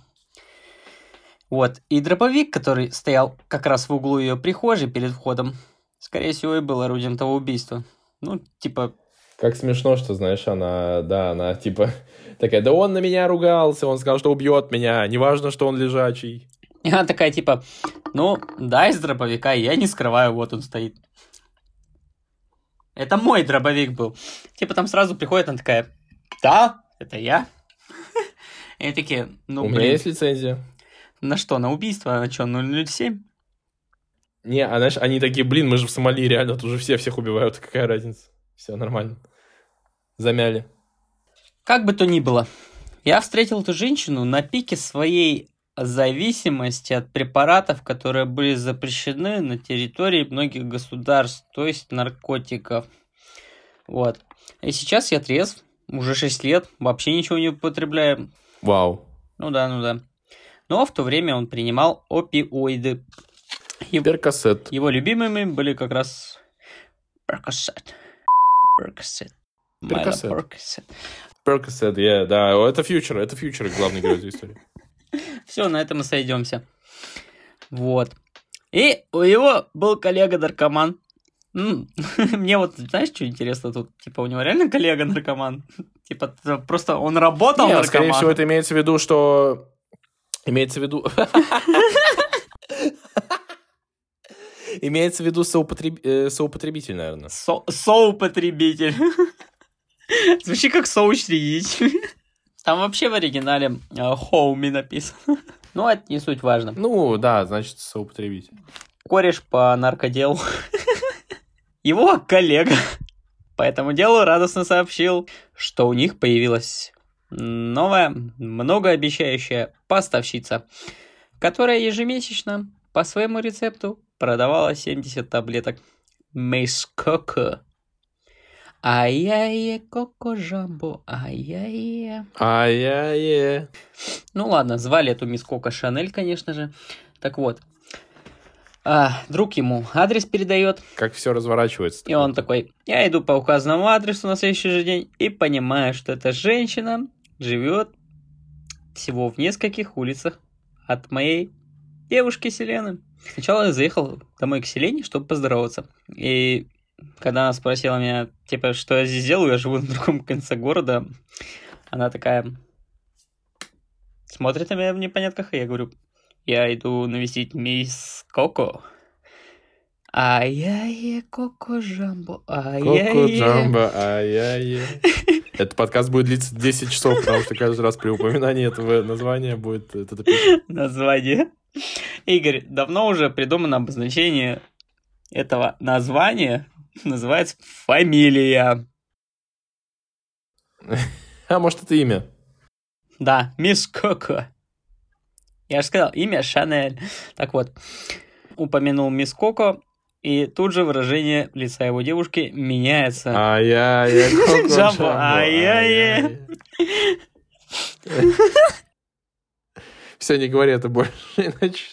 Вот, и дробовик, который стоял как раз в углу ее прихожей перед входом, скорее всего, и был орудием того убийства. Ну, типа... Как смешно, что, знаешь, она, да, она, типа, [laughs] такая, да он на меня ругался, он сказал, что убьет меня, неважно, что он лежачий. И она такая, типа, ну, да, из дробовика, я не скрываю, вот он стоит. Это мой дробовик был. Типа там сразу приходит, она такая, да, это я. [laughs] И такие, ну, У меня блин, есть лицензия. на что, на убийство? На что, 007? Не, а знаешь, они такие, блин, мы же в Сомали, реально, тут уже все всех убивают, какая разница? Все нормально. Замяли. Как бы то ни было, я встретил эту женщину на пике своей зависимости от препаратов, которые были запрещены на территории многих государств, то есть наркотиков. Вот. И сейчас я трезв, уже 6 лет, вообще ничего не употребляю. Вау. Ну да, ну да. Но в то время он принимал опиоиды. Его, Перкассет. его любимыми были как раз Percocet. Percocet. Percocet. Перкассет, я, да, это фьючер, это фьючер, главный герой этой истории. [laughs] Все, на этом мы сойдемся. Вот. И у него был коллега-наркоман. [laughs] Мне вот, знаешь, что интересно тут? Типа, у него реально коллега-наркоман? [laughs] Типа, просто он работал Нет, скорее наркоманом. всего, это имеется в виду, что... Имеется в виду... Имеется в виду соупотреб- э, соупотребитель, наверное. Со- соупотребитель. [laughs] Звучит как соучредитель. Там вообще в оригинале э, Хоуми написано. [laughs] Ну, это не суть важно. Ну, да, значит, соупотребитель. Кореш по наркоделу. [laughs] Его коллега по этому делу радостно сообщил, что у них появилась новая, многообещающая поставщица, которая ежемесячно по своему рецепту продавала 70 таблеток Мейс Коко. Ай-яй, коко жамбо, ай-яй. Ай-яй-яй. Ну ладно, звали эту мисс Коко Шанель, конечно же. Так вот, а, друг ему адрес передает, Как все разворачивается. и он такой, я иду по указанному адресу на следующий же день и понимаю, что эта женщина живет всего в нескольких улицах от моей девушки Селены. Сначала я заехал домой к Селене, чтобы поздороваться. И когда она спросила меня, типа, что я здесь делаю, я живу на другом конце города, она такая смотрит на меня в непонятках, и я говорю, я иду навестить мисс Коко. Ай-яй, Коко Жамбо, Коко ай-яй. Джамбо, ай-яй-яй. Этот подкаст будет длиться 10 часов, потому что каждый раз при упоминании этого названия будет песня. название. Игорь, давно уже придумано обозначение этого названия. Называется фамилия. [laughs] А может, это имя? Да, мисс Коко. Я же сказал, имя Шанель. Так вот, упомянул мисс Коко, и тут же выражение лица его девушки меняется. Ай-яй-яй, [laughs] Коко Джамбо, ай-яй-яй. [laughs] Все, не говори это больше, [laughs] иначе...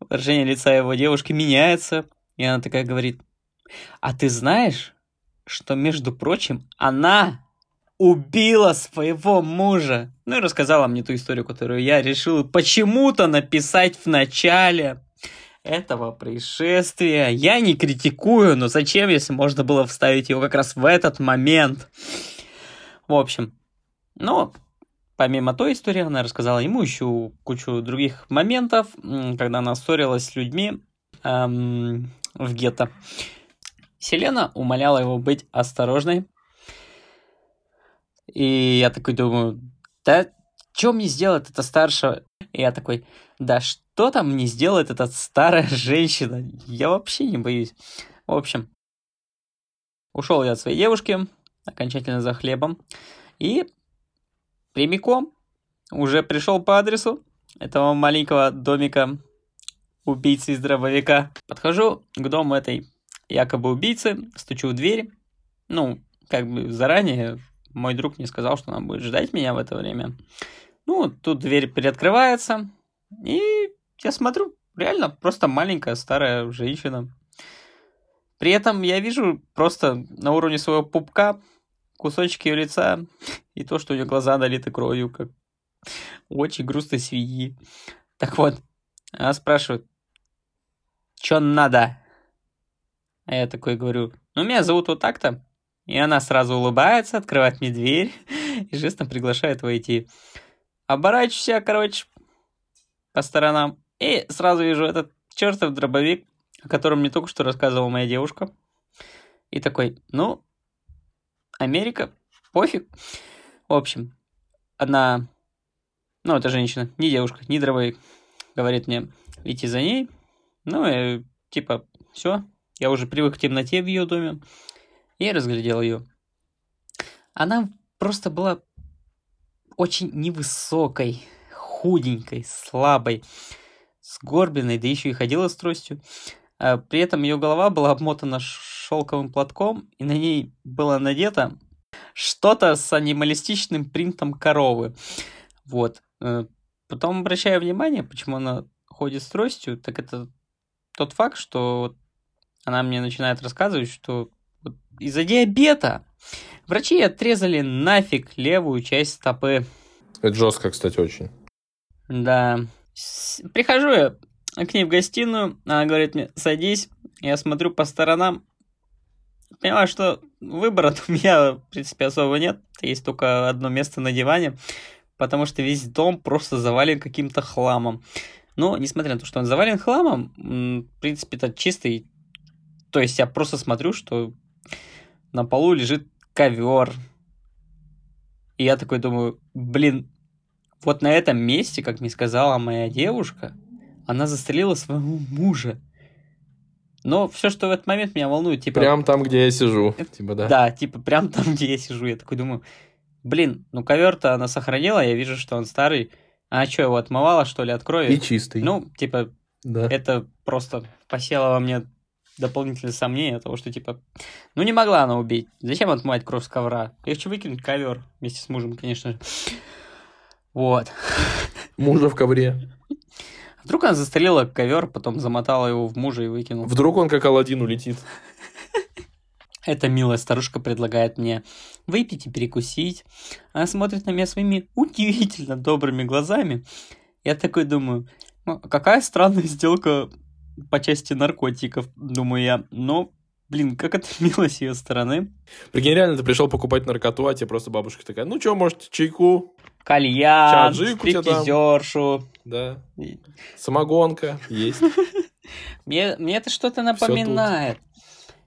Выражение лица его девушки меняется, и она такая говорит, а ты знаешь, что, между прочим, она убила своего мужа? Ну и рассказала мне ту историю, которую я решил почему-то написать в начале этого происшествия. Я не критикую, но зачем, если можно было вставить его как раз в этот момент? В общем, ну, помимо той истории, она рассказала ему еще кучу других моментов, когда она ссорилась с людьми эм, в гетто. Селена умоляла его быть осторожной. И я такой думаю, да что мне сделает эта старшая? И я такой, да что там мне сделает эта старая женщина? Я вообще не боюсь. В общем, ушел я от своей девушки, окончательно за хлебом. И прямиком уже пришел по адресу этого маленького домика убийцы из дробовика. Подхожу к дому этой якобы убийцы, стучу в дверь. Ну, как бы заранее мой друг мне сказал, что она будет ждать меня в это время. Ну, тут дверь приоткрывается, и я смотрю, реально просто маленькая старая женщина. При этом я вижу просто на уровне своего пупка кусочки ее лица и то, что у нее глаза налиты кровью, как очень грустной свиньи. Так вот, она спрашивает, что надо? А я такой говорю, ну, меня зовут вот так-то. И она сразу улыбается, открывает мне дверь [laughs] и жестом приглашает войти. Оборачиваюсь короче, по сторонам. И сразу вижу этот чертов дробовик, о котором мне только что рассказывала моя девушка. И такой, ну, Америка, пофиг. В общем, одна, ну, это женщина, не девушка, не дробовик, говорит мне идти за ней. Ну, и типа, все, я уже привык к темноте в ее доме. Я разглядел ее. Она просто была очень невысокой, худенькой, слабой, сгорбленной, да еще и ходила с тростью. А при этом ее голова была обмотана шелковым платком, и на ней было надето что-то с анималистичным принтом коровы. Вот. Э, потом обращаю внимание, почему она ходит с тростью, так это тот факт, что она мне начинает рассказывать, что из-за диабета врачи отрезали нафиг левую часть стопы. Это жестко, кстати, очень. Да. Прихожу я к ней в гостиную, она говорит мне, садись, я смотрю по сторонам, понимаю, что выбора [laughs] у меня, в принципе, особо нет, есть только одно место на диване, потому что весь дом просто завален каким-то хламом. Но, несмотря на то, что он завален хламом, в принципе, это чистый. То есть я просто смотрю, что на полу лежит ковер. И я такой думаю, блин, вот на этом месте, как мне сказала моя девушка, она застрелила своего мужа. Но все, что в этот момент меня волнует, типа... Прям там, где я сижу, типа, да? Да, типа, прям там, где я сижу. Я такой думаю, блин, ну ковер-то она сохранила, я вижу, что он старый. А что, его отмывала, что ли, от крови? И чистый. Ну, типа, да. это просто посело во мне дополнительные сомнения того, что, типа, ну не могла она убить. Зачем отмывать кровь с ковра? Легче выкинуть ковер вместе с мужем, конечно же. Вот. Мужа в ковре. Вдруг она застрелила ковер, потом замотала его в мужа и выкинула. Вдруг он как Алладин улетит. [laughs] Эта милая старушка предлагает мне выпить и перекусить. Она смотрит на меня своими удивительно добрыми глазами. Я такой думаю, ну, какая странная сделка по части наркотиков, думаю я. Но, блин, как это [laughs] мило с ее стороны. Прикинь, реально, ты пришел покупать наркоту, а тебе просто бабушка такая, ну что, может, чайку? Кальян, стриптизершу. Да. Самогонка есть. [laughs] Мне, мне это что-то напоминает.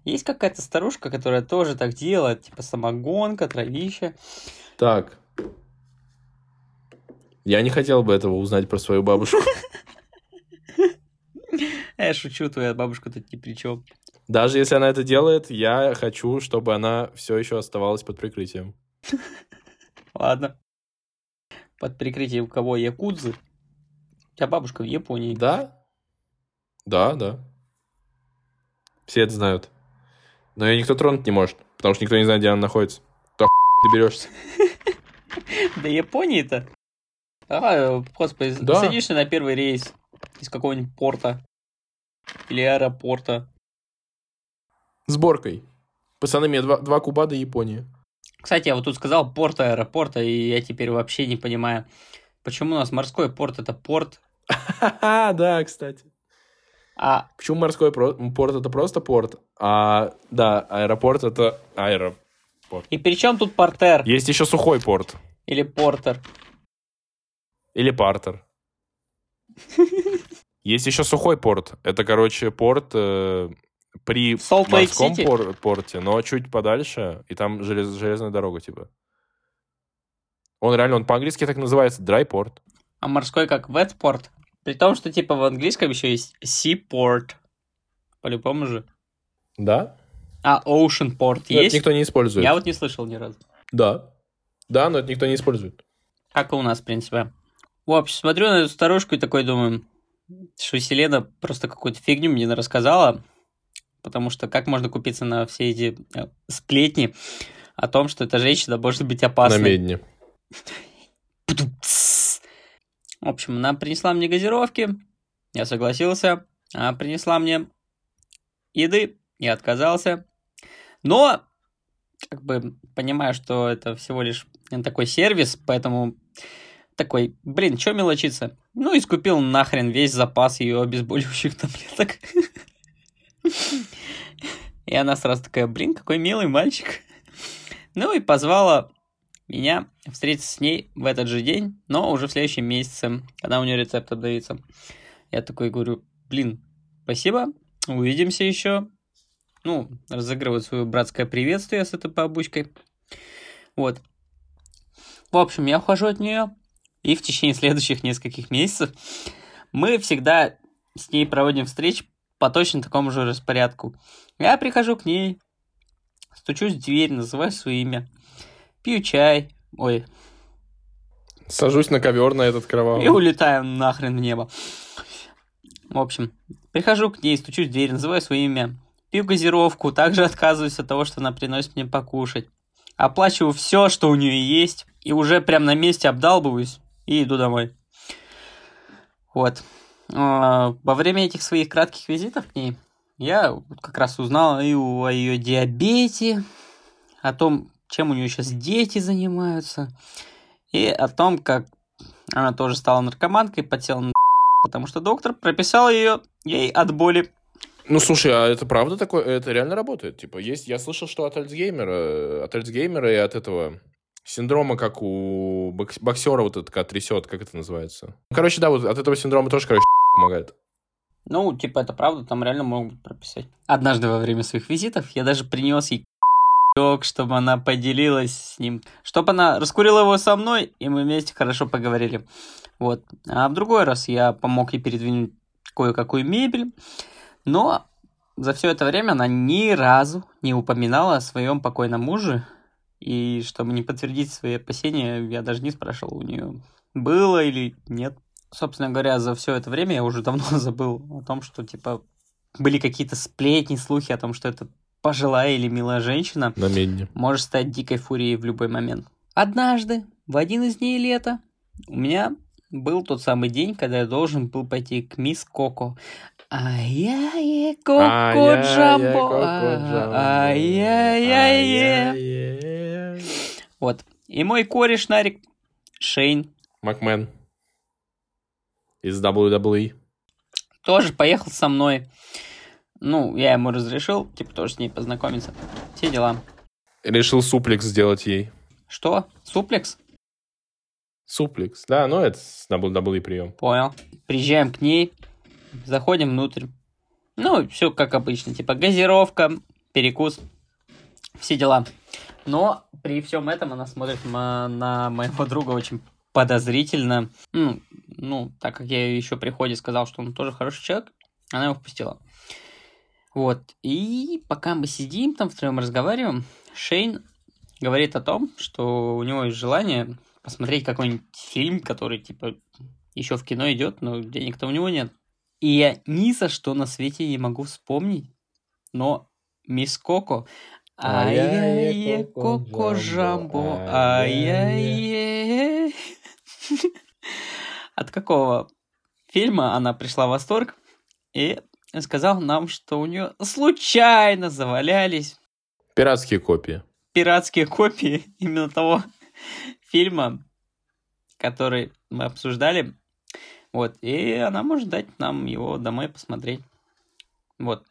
Есть какая-то старушка, которая тоже так делает, типа самогонка, травища. Так. Я не хотел бы этого узнать про свою бабушку. [laughs] Я шучу, твоя бабушка тут ни при чем. Даже если она это делает, я хочу, чтобы она все еще оставалась под прикрытием. [laughs] Ладно. Под прикрытием кого? Якудзы? У тебя бабушка в Японии. Да? Да, да. Все это знают. Но ее никто тронуть не может, потому что никто не знает, где она находится. То доберешься. [laughs] До Японии-то? А, господи, Да. садишься на первый рейс из какого-нибудь порта или аэропорта. Сборкой. Пацаны, мне два, два куба до Японии. Кстати, я вот тут сказал порт аэропорта, и я теперь вообще не понимаю, почему у нас морской порт это порт, [laughs] да, кстати. а Почему морской порт это просто порт, а да, аэропорт это аэро. и при чем тут портер Есть еще сухой порт. или портер? Или партер. [laughs] Есть еще сухой порт. Это, короче, порт э, при морском пор- порте, но чуть подальше, и там желез- железная дорога, типа. Он реально, он по-английски так называется, dry порт. А морской как wet порт? При том, что типа в английском еще есть seaport. По-любому же. Да? А ocean порт Но это есть? никто не использует. Я вот не слышал ни разу. Да. Да, но это никто не использует. Как и у нас, в принципе. В общем, смотрю на эту старушку и такой думаю, что Селена просто какую-то фигню мне рассказала. потому что как можно купиться на все эти э, сплетни о том, что эта женщина может быть опасной. На медне. В общем, она принесла мне газировки, я согласился. Она принесла мне еды, я отказался. Но, как бы, понимаю, что это всего лишь такой сервис, поэтому такой, блин, что мелочиться? Ну, и скупил нахрен весь запас ее обезболивающих таблеток. И она сразу такая, блин, какой милый мальчик. Ну и позвала меня встретиться с ней в этот же день, но уже в следующем месяце, когда у нее рецепт обновится. Я такой говорю, блин, спасибо, увидимся еще. Ну, разыгрываю свое братское приветствие с этой бабушкой. Вот. В общем, я ухожу от нее, и в течение следующих нескольких месяцев мы всегда с ней проводим встречи по точно такому же распорядку. Я прихожу к ней, стучусь в дверь, называю свое имя, пью чай, ой. Сажусь на ковер на этот кровавый. И улетаю нахрен в небо. В общем, прихожу к ней, стучусь в дверь, называю свое имя, пью газировку, также отказываюсь от того, что она приносит мне покушать. Оплачиваю все, что у нее есть, и уже прям на месте обдалбываюсь и иду домой. Вот. А, во время этих своих кратких визитов к ней я как раз узнал и о ее диабете, о том, чем у нее сейчас дети занимаются, и о том, как она тоже стала наркоманкой, потела на [laughs] потому что доктор прописал ее ей от боли. Ну, слушай, а это правда такое? Это реально работает? Типа, есть... Я слышал, что от Альцгеймера, от Альцгеймера и от этого синдрома, как у боксера вот это, когда трясет, как это называется? Короче, да, вот от этого синдрома тоже, короче, [laughs] помогает. Ну, типа, это правда, там реально могут прописать. Однажды во время своих визитов я даже принес ей чтобы она поделилась с ним, чтобы она раскурила его со мной, и мы вместе хорошо поговорили. Вот. А в другой раз я помог ей передвинуть кое-какую мебель, но за все это время она ни разу не упоминала о своем покойном муже, и чтобы не подтвердить свои опасения, я даже не спрашивал у нее, было или нет. Собственно говоря, за все это время я уже давно [laughs] забыл о том, что, типа, были какие-то сплетни, слухи о том, что это пожилая или милая женщина На медне. может стать дикой фурией в любой момент. Однажды, в один из дней лета, у меня был тот самый день, когда я должен был пойти к мисс Коко. Ай-яй, Коко Джамбо, ай-яй-яй. Вот. И мой кореш Нарик Шейн. Макмен. Из WWE. Тоже поехал со мной. Ну, я ему разрешил, типа, тоже с ней познакомиться. Все дела. Решил суплекс сделать ей. Что? Суплекс? Суплекс. Да, ну это на WWE прием. Понял. Приезжаем к ней, заходим внутрь. Ну, все как обычно, типа газировка, перекус, все дела. Но при всем этом она смотрит на моего друга очень подозрительно. Ну, ну, так как я еще при ходе сказал, что он тоже хороший человек, она его впустила. Вот. И пока мы сидим там втроем разговариваем, Шейн говорит о том, что у него есть желание посмотреть какой-нибудь фильм, который, типа, еще в кино идет, но денег-то у него нет. И я ни за что на свете не могу вспомнить, но Мисс Коко, Ай-яй-яй, Коко Жамбо, ай-яй-яй. [laughs] От какого фильма она пришла в восторг? И сказал нам, что у нее случайно завалялись Пиратские копии. пиратские копии именно того фильма, который мы обсуждали. Вот, и она может дать нам его домой посмотреть. Вот.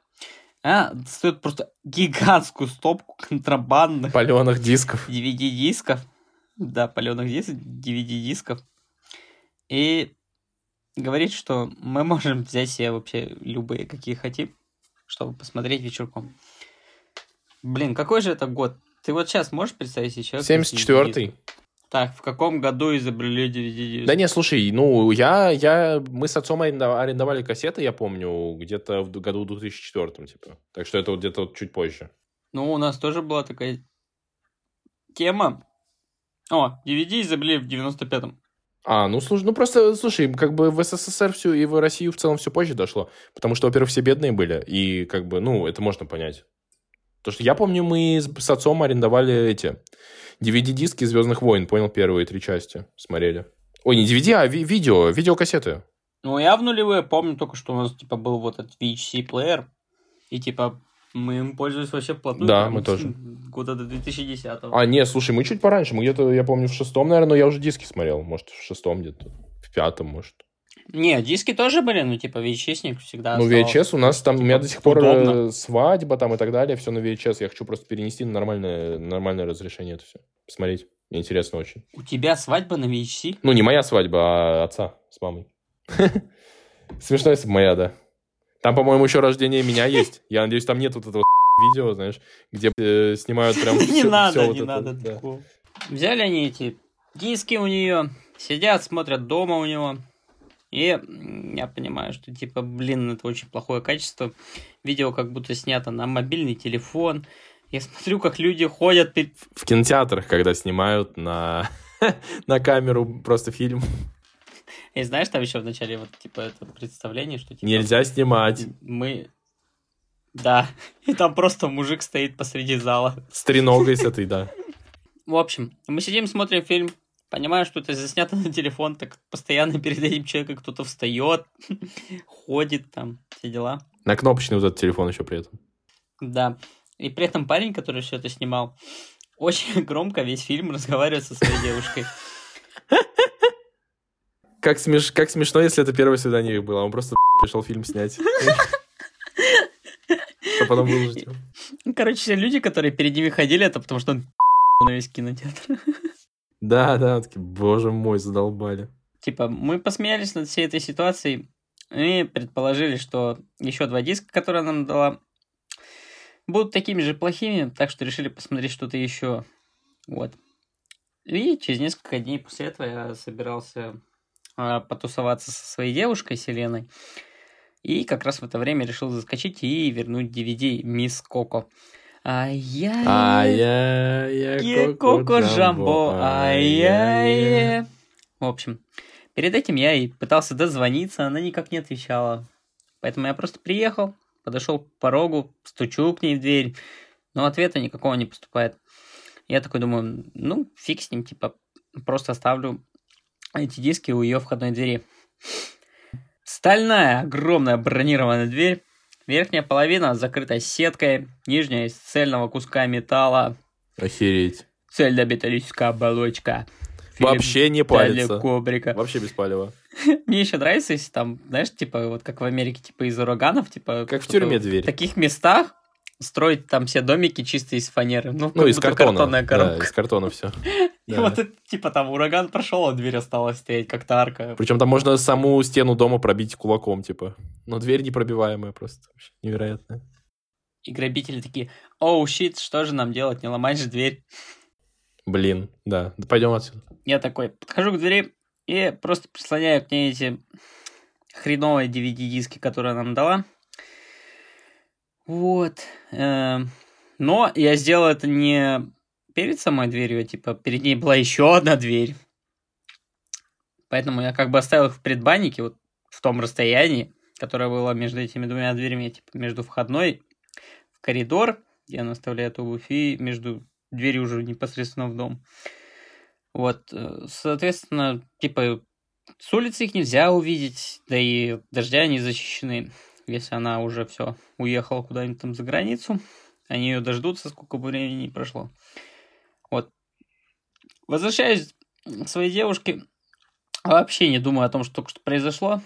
А, стоит просто гигантскую стопку контрабандных Паленых дисков. DVD-дисков. Да, паленых дисков, DVD-дисков. И говорит, что мы можем взять себе вообще любые, какие хотим, чтобы посмотреть вечерком. Блин, какой же это год? Ты вот сейчас можешь представить себе человека? с 74-й. Так, в каком году изобрели DVD? Да не, слушай, ну, я, я, мы с отцом арендовали кассеты, я помню, где-то в году 2004, типа. Так что это вот где-то вот чуть позже. Ну, у нас тоже была такая тема. О, DVD изобрели в 95-м. А, ну, слушай, ну просто, слушай, как бы в СССР все и в Россию в целом все позже дошло. Потому что, во-первых, все бедные были, и как бы, ну, это можно понять. То, что я помню, мы с, с отцом арендовали эти DVD-диски «Звездных войн», понял, первые три части смотрели. Ой, не DVD, а ви- видео, видеокассеты. Ну, я в нулевые помню только, что у нас, типа, был вот этот VHC-плеер, и, типа, мы им пользовались вообще вплотную. Да, мы тоже. Года до 2010 А, не, слушай, мы чуть пораньше, мы где-то, я помню, в шестом, наверное, но я уже диски смотрел, может, в шестом где-то, в пятом, может. Не, диски тоже были, ну, типа, VHS всегда Ну. VHS у нас там, у меня до сих пор удобно. э, свадьба там и так далее, все на VHS. Я хочу просто перенести на нормальное, нормальное разрешение это все. Посмотреть. Мне интересно очень. У тебя свадьба на VHC? Ну, не моя свадьба, а отца с мамой. [laughs] Смешно, если бы моя, да. Там, по-моему, еще рождение меня есть. Я надеюсь, там нет вот этого [laughs] видео, знаешь, где э, снимают прям [laughs] Не всё- надо, всё вот не это, надо да. Взяли они эти диски у нее, сидят, смотрят дома у него. И я понимаю, что типа, блин, это очень плохое качество. Видео как будто снято на мобильный телефон. Я смотрю, как люди ходят. В кинотеатрах, когда снимают на, [laughs] на камеру просто фильм, И знаешь, там еще в начале вот типа это представление, что типа... нельзя снимать. Мы... Да, и там просто мужик стоит посреди зала. С треногой с этой, да. В общем, мы сидим, смотрим фильм, понимаю, что это заснято на телефон, так постоянно перед этим человеком кто-то встает, ходит там, все дела. На кнопочный вот этот телефон еще при этом. Да. И при этом парень, который все это снимал, очень [laughs] громко весь фильм разговаривает со своей девушкой. Как, смеш... как смешно, если это первое свидание их было. Он просто [laughs] пришел фильм снять. Что потом выложить. Короче, все люди, которые перед ними ходили, это потому что он [laughs] на весь кинотеатр. Да, да, такие, боже мой, задолбали. Типа, мы посмеялись над всей этой ситуацией и предположили, что еще два диска, которые она нам дала, будут такими же плохими, так что решили посмотреть что-то еще. Вот. И через несколько дней после этого я собирался а, потусоваться со своей девушкой Селеной. И как раз в это время решил заскочить и вернуть DVD Мисс Коко. А я... Ай-яй-яй, Коко Джамбо, ай-яй. В общем, перед этим я и пытался дозвониться, она никак не отвечала. Поэтому я просто приехал, подошел к порогу, стучу к ней в дверь, но ответа никакого не поступает. Я такой думаю, ну, фиг с ним, типа, просто оставлю эти диски у ее входной двери. Стальная, огромная бронированная дверь. Верхняя половина закрыта сеткой, нижняя из цельного куска металла. Охереть. Цельнометаллическая оболочка. Фильм Вообще не палится. Кубрика. Вообще без палева. [laughs] Мне еще нравится, если там, знаешь, типа, вот как в Америке, типа из ураганов, типа... Как в тюрьме В дверь. таких местах строить там все домики чисто из фанеры. Ну, Ну, из картона. картонная Да, коробка. из картона все. И [laughs] вот это, типа там ураган прошел, а дверь осталась стоять, как-то арка. Причем там можно саму стену дома пробить кулаком, типа. Но дверь непробиваемая просто. Вообще Невероятная. И грабители такие, оу, щит, что же нам делать, не ломать же дверь. Блин, да. Да Пойдем отсюда. Я такой подхожу к двери и просто прислоняю к ней эти хреновые DVD-диски, которые она нам дала. Вот. эм, Но я сделал это не перед самой дверью, а типа перед ней была еще одна дверь. Поэтому я как бы оставил их в предбаннике, вот в том расстоянии, которое было между этими двумя дверями, типа между входной в коридор, где она оставляет обувь, и между дверью уже непосредственно в дом. Вот, э, соответственно, типа, с улицы их нельзя увидеть, да и дождя они защищены. Если она уже все уехала куда-нибудь там за границу, они ее дождутся, сколько бы времени ни прошло. Вот. Возвращаюсь к своей девушке, вообще не думаю о том, что только что произошло.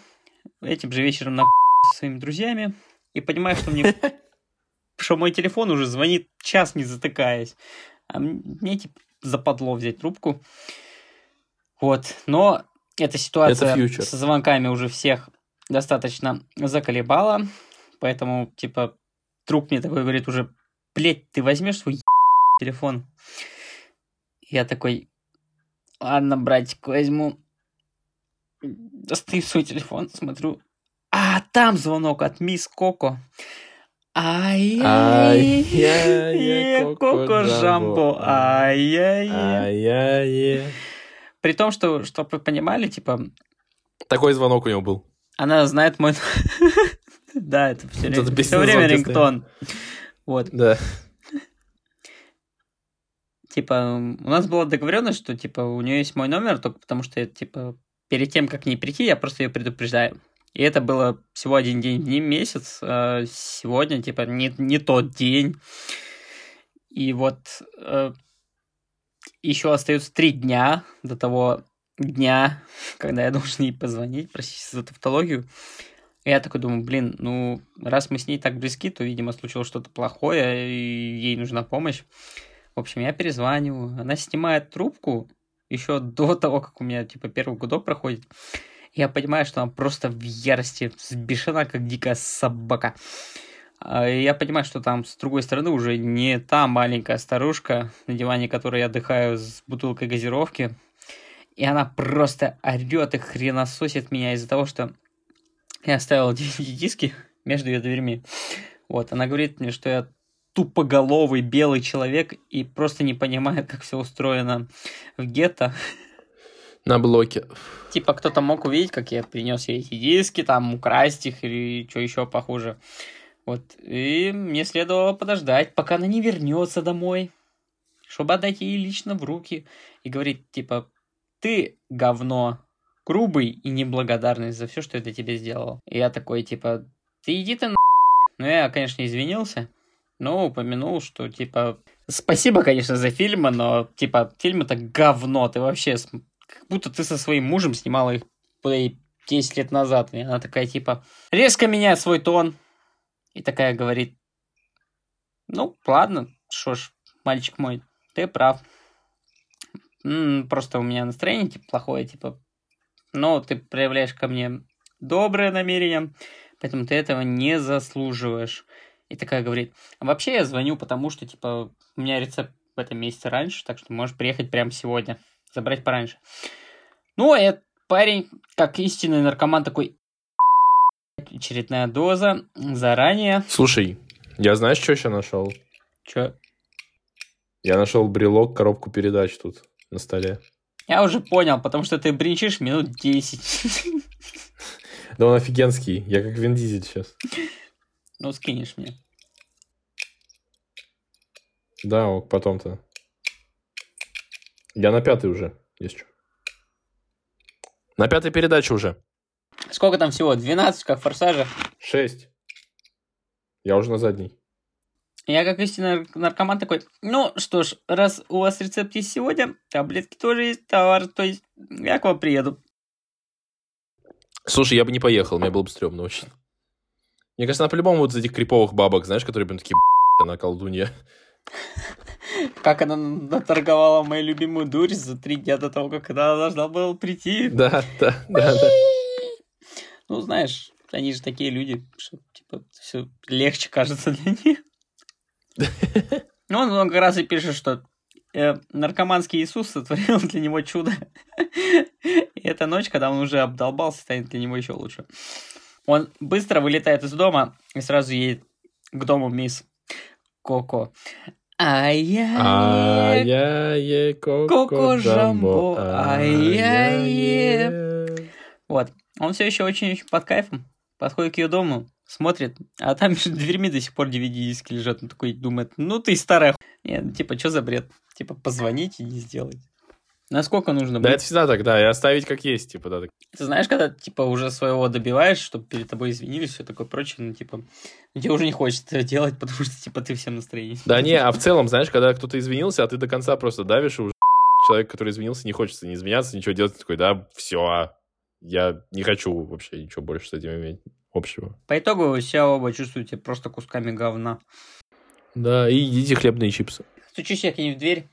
Этим же вечером на [laughs] со своими друзьями и понимаю, что мне [laughs] что мой телефон уже звонит час не затыкаясь. А мне типа западло взять трубку. Вот. Но эта ситуация со звонками уже всех достаточно заколебала. Поэтому, типа, друг мне такой говорит уже, блядь, ты возьмешь свой телефон? Я такой, ладно, братик, возьму. Достаю свой телефон, смотрю. А, там звонок от мисс Коко. Ай-яй, Ай-яй-яй, Коко Жамбо. Ай-яй-яй. при том, что, чтобы вы понимали, типа, Такой звонок у него был. Она знает мой... [laughs] Да, это все время, рингтон. Вот, Да. типа, у нас была договоренность, что, типа, у нее есть мой номер, только потому что, типа, перед тем, как не прийти, я просто ее предупреждаю. И это было всего один день в день месяц. а Сегодня, типа, не, не тот день. И вот еще остается три дня до того дня, когда я должен ей позвонить, простите за тавтологию. Я такой думаю, блин, ну, раз мы с ней так близки, то, видимо, случилось что-то плохое, и ей нужна помощь. В общем, я перезваниваю, она снимает трубку еще до того, как у меня, типа, первый гудок проходит. Я понимаю, что она просто в ярости, взбешена, как дикая собака. А, Я понимаю, что там с другой стороны уже не та маленькая старушка, на диване которой я отдыхаю с бутылкой газировки. И она просто орет и хренососит меня из-за того, что я оставил [laughs] диски между ее дверьми. Вот, она говорит мне, что я тупоголовый белый человек и просто не понимает, как все устроено в гетто. На блоке. Типа кто-то мог увидеть, как я принес ей эти диски, там украсть их или что еще похуже. Вот. И мне следовало подождать, пока она не вернется домой, чтобы отдать ей лично в руки и говорить, типа, ты говно, грубый и неблагодарный за все, что я для тебя сделал. И я такой, типа, ты иди ты на... Ну, я, конечно, извинился, но упомянул, что, типа, спасибо, конечно, за фильмы, но, типа, фильмы это говно, ты вообще, как будто ты со своим мужем снимала их блин, 10 лет назад. И она такая, типа, резко меняет свой тон, и такая говорит, ну, ладно, что ж, мальчик мой, ты прав. Просто у меня настроение типа, плохое, типа, но ты проявляешь ко мне доброе намерение, поэтому ты этого не заслуживаешь. И такая говорит, «А вообще я звоню, потому что, типа, у меня рецепт в этом месяце раньше, так что можешь приехать прямо сегодня, забрать пораньше. Ну, а этот парень, как истинный наркоман, такой, очередная доза, заранее. Слушай, я знаешь, что еще нашел? Чё? Я нашел брелок, коробку передач тут на столе. Я уже понял, потому что ты бренчишь минут 10. [laughs] Да он офигенский. Я как Вин Дизель сейчас. Ну, скинешь мне. Да, ок, потом-то. Я на пятый уже, есть что. На пятой передаче уже. Сколько там всего? 12, как в «Форсаже»? Шесть. Я уже на задней. Я как истинный наркоман такой, ну что ж, раз у вас рецепт есть сегодня, таблетки тоже есть, товар, то есть я к вам приеду. Слушай, я бы не поехал, мне было бы стрёмно очень. Мне кажется, она по-любому вот из этих криповых бабок, знаешь, которые прям такие, «Б***ь, она колдунья. Как она наторговала мою любимую дурь за три дня до того, как она должна была прийти. Да, да, да, да. Ну, знаешь, они же такие люди, что, типа, все легче кажется для них. Ну, он, как раз и пишет, что э, наркоманский Иисус сотворил для него чудо. И эта ночь, когда он уже обдолбался, станет для него еще лучше. Он быстро вылетает из дома и сразу едет к дому мисс Коко. Ай-яй-яй. Коко Жамбо, ай-яй-яй. Ай-яй. Вот. Он все еще очень-очень под кайфом. Подходит к ее дому, смотрит, а там между дверьми до сих пор DVD-диски лежат. Он такой думает, ну ты старая ху... Нет, ну, типа, что за бред? Типа, позвонить и не сделать. Насколько нужно Да, быть? это всегда так, да, и оставить как есть, типа, да. так. Ты знаешь, когда, типа, уже своего добиваешь, чтобы перед тобой извинились, все такое прочее, ну, типа, ну, тебе уже не хочется это делать, потому что, типа, ты всем настроение. Да не, а в целом, знаешь, когда кто-то извинился, а ты до конца просто давишь, и уже [laughs] человек, который извинился, не хочется не извиняться, ничего делать, такой, да, все, я не хочу вообще ничего больше с этим иметь общего. По итогу вы себя оба чувствуете просто кусками говна. Да, и едите хлебные чипсы. Стучусь я к ней в дверь.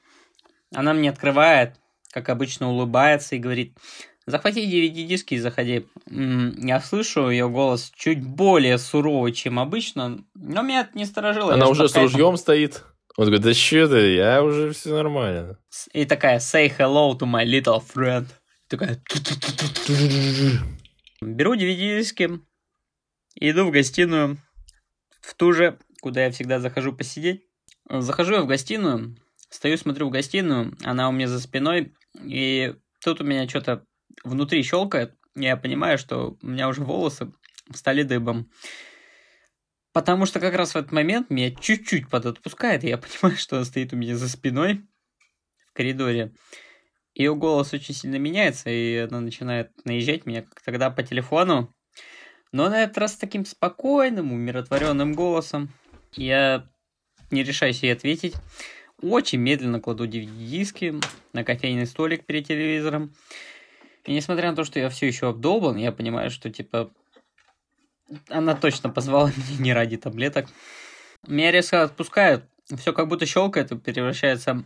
Она мне открывает, как обычно, улыбается и говорит, захвати DVD-диски и заходи. Я слышу ее голос чуть более суровый, чем обычно, но меня это не сторожило. я Она ж уже с ружьем стоит. Он говорит, да что ты, я уже все нормально. И такая, say hello to my little friend. Такая, беру DVD-диски, иду в гостиную, в ту же, куда я всегда захожу посидеть. Захожу я в гостиную, стою, смотрю в гостиную, она у меня за спиной, и тут у меня что-то внутри щелкает, я понимаю, что у меня уже волосы стали дыбом. Потому что как раз в этот момент меня чуть-чуть подотпускает, и я [laughs] понимаю, что он стоит у меня за спиной в коридоре. Ее голос очень сильно меняется, и она начинает наезжать меня, как тогда по телефону. Но на этот раз таким спокойным, умиротворенным голосом. Я не решаюсь ей ответить. Очень медленно кладу DVD-диски на кофейный столик перед телевизором. И несмотря на то, что я все еще обдолбан, я понимаю, что, типа, она точно позвала [laughs] меня не ради таблеток. Меня резко отпускают, все как будто щелкает и превращается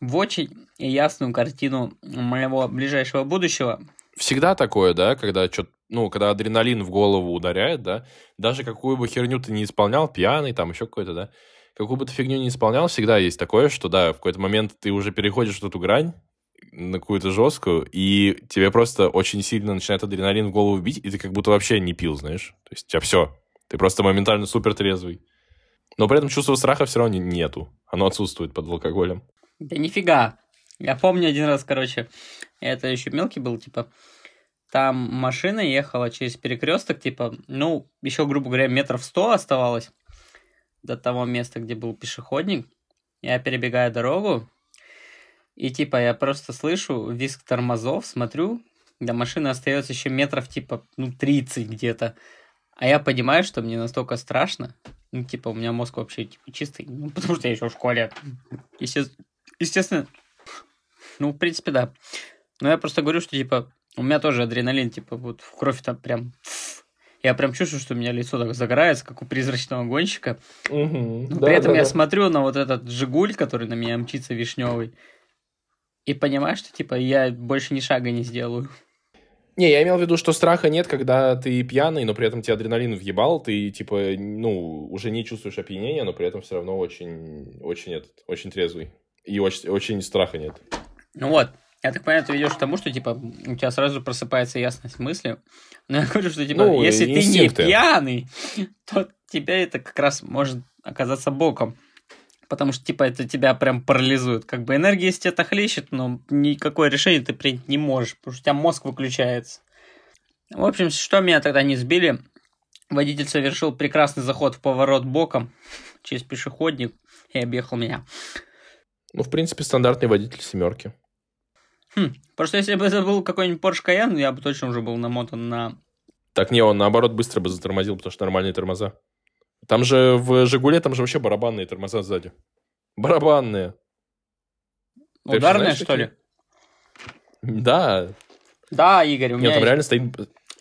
в очень ясную картину моего ближайшего будущего. Всегда такое, да, когда что ну, когда адреналин в голову ударяет, да, даже какую бы херню ты не исполнял, пьяный, там еще какой-то, да, какую бы ты фигню не исполнял, всегда есть такое, что, да, в какой-то момент ты уже переходишь эту грань, на какую-то жесткую, и тебе просто очень сильно начинает адреналин в голову бить, и ты как будто вообще не пил, знаешь. То есть у тебя все. Ты просто моментально супер трезвый. Но при этом чувства страха все равно нету. Оно отсутствует под алкоголем. Да нифига. Я помню один раз, короче, это еще мелкий был, типа, там машина ехала через перекресток, типа, ну, еще, грубо говоря, метров сто оставалось до того места, где был пешеходник. Я перебегаю дорогу, и типа я просто слышу визг тормозов, смотрю, до машины остается еще метров типа, ну, 30 где-то. А я понимаю, что мне настолько страшно. Ну, типа, у меня мозг вообще типа, чистый. Ну, потому что я еще в школе. Естественно, естественно, ну, в принципе, да. Но я просто говорю, что, типа, у меня тоже адреналин, типа, вот в кровь там прям... [sniffs] Я прям чувствую, что у меня лицо так загорается, как у призрачного гонщика. Угу. Но да, при этом да, я да. смотрю на вот этот Жигуль, который на меня мчится вишневый и понимаешь, что, типа, я больше ни шага не сделаю. Не, я имел в виду, что страха нет, когда ты пьяный, но при этом тебе адреналин въебал, ты, типа, ну, уже не чувствуешь опьянения, но при этом все равно очень, очень, этот, очень трезвый. И очень, очень страха нет. Ну вот, я так понимаю, ты ведешь к тому, что, типа, у тебя сразу просыпается ясность мысли. Но я говорю, что, типа, ну, если ты не пьяный, [laughs] то тебя это как раз может оказаться боком потому что, типа, это тебя прям парализует. Как бы энергия из тебя хлещет, но никакое решение ты принять не можешь, потому что у тебя мозг выключается. В общем, что меня тогда не сбили, водитель совершил прекрасный заход в поворот боком через пешеходник и объехал меня. Ну, в принципе, стандартный водитель семерки. Хм, просто если бы это был какой-нибудь Porsche Cayenne, я бы точно уже был намотан на... Так не, он наоборот быстро бы затормозил, потому что нормальные тормоза. Там же в «Жигуле» там же вообще барабанные тормоза сзади. Барабанные. Ударные, что ли? Да. Да, Игорь, у меня Нет, там реально стоит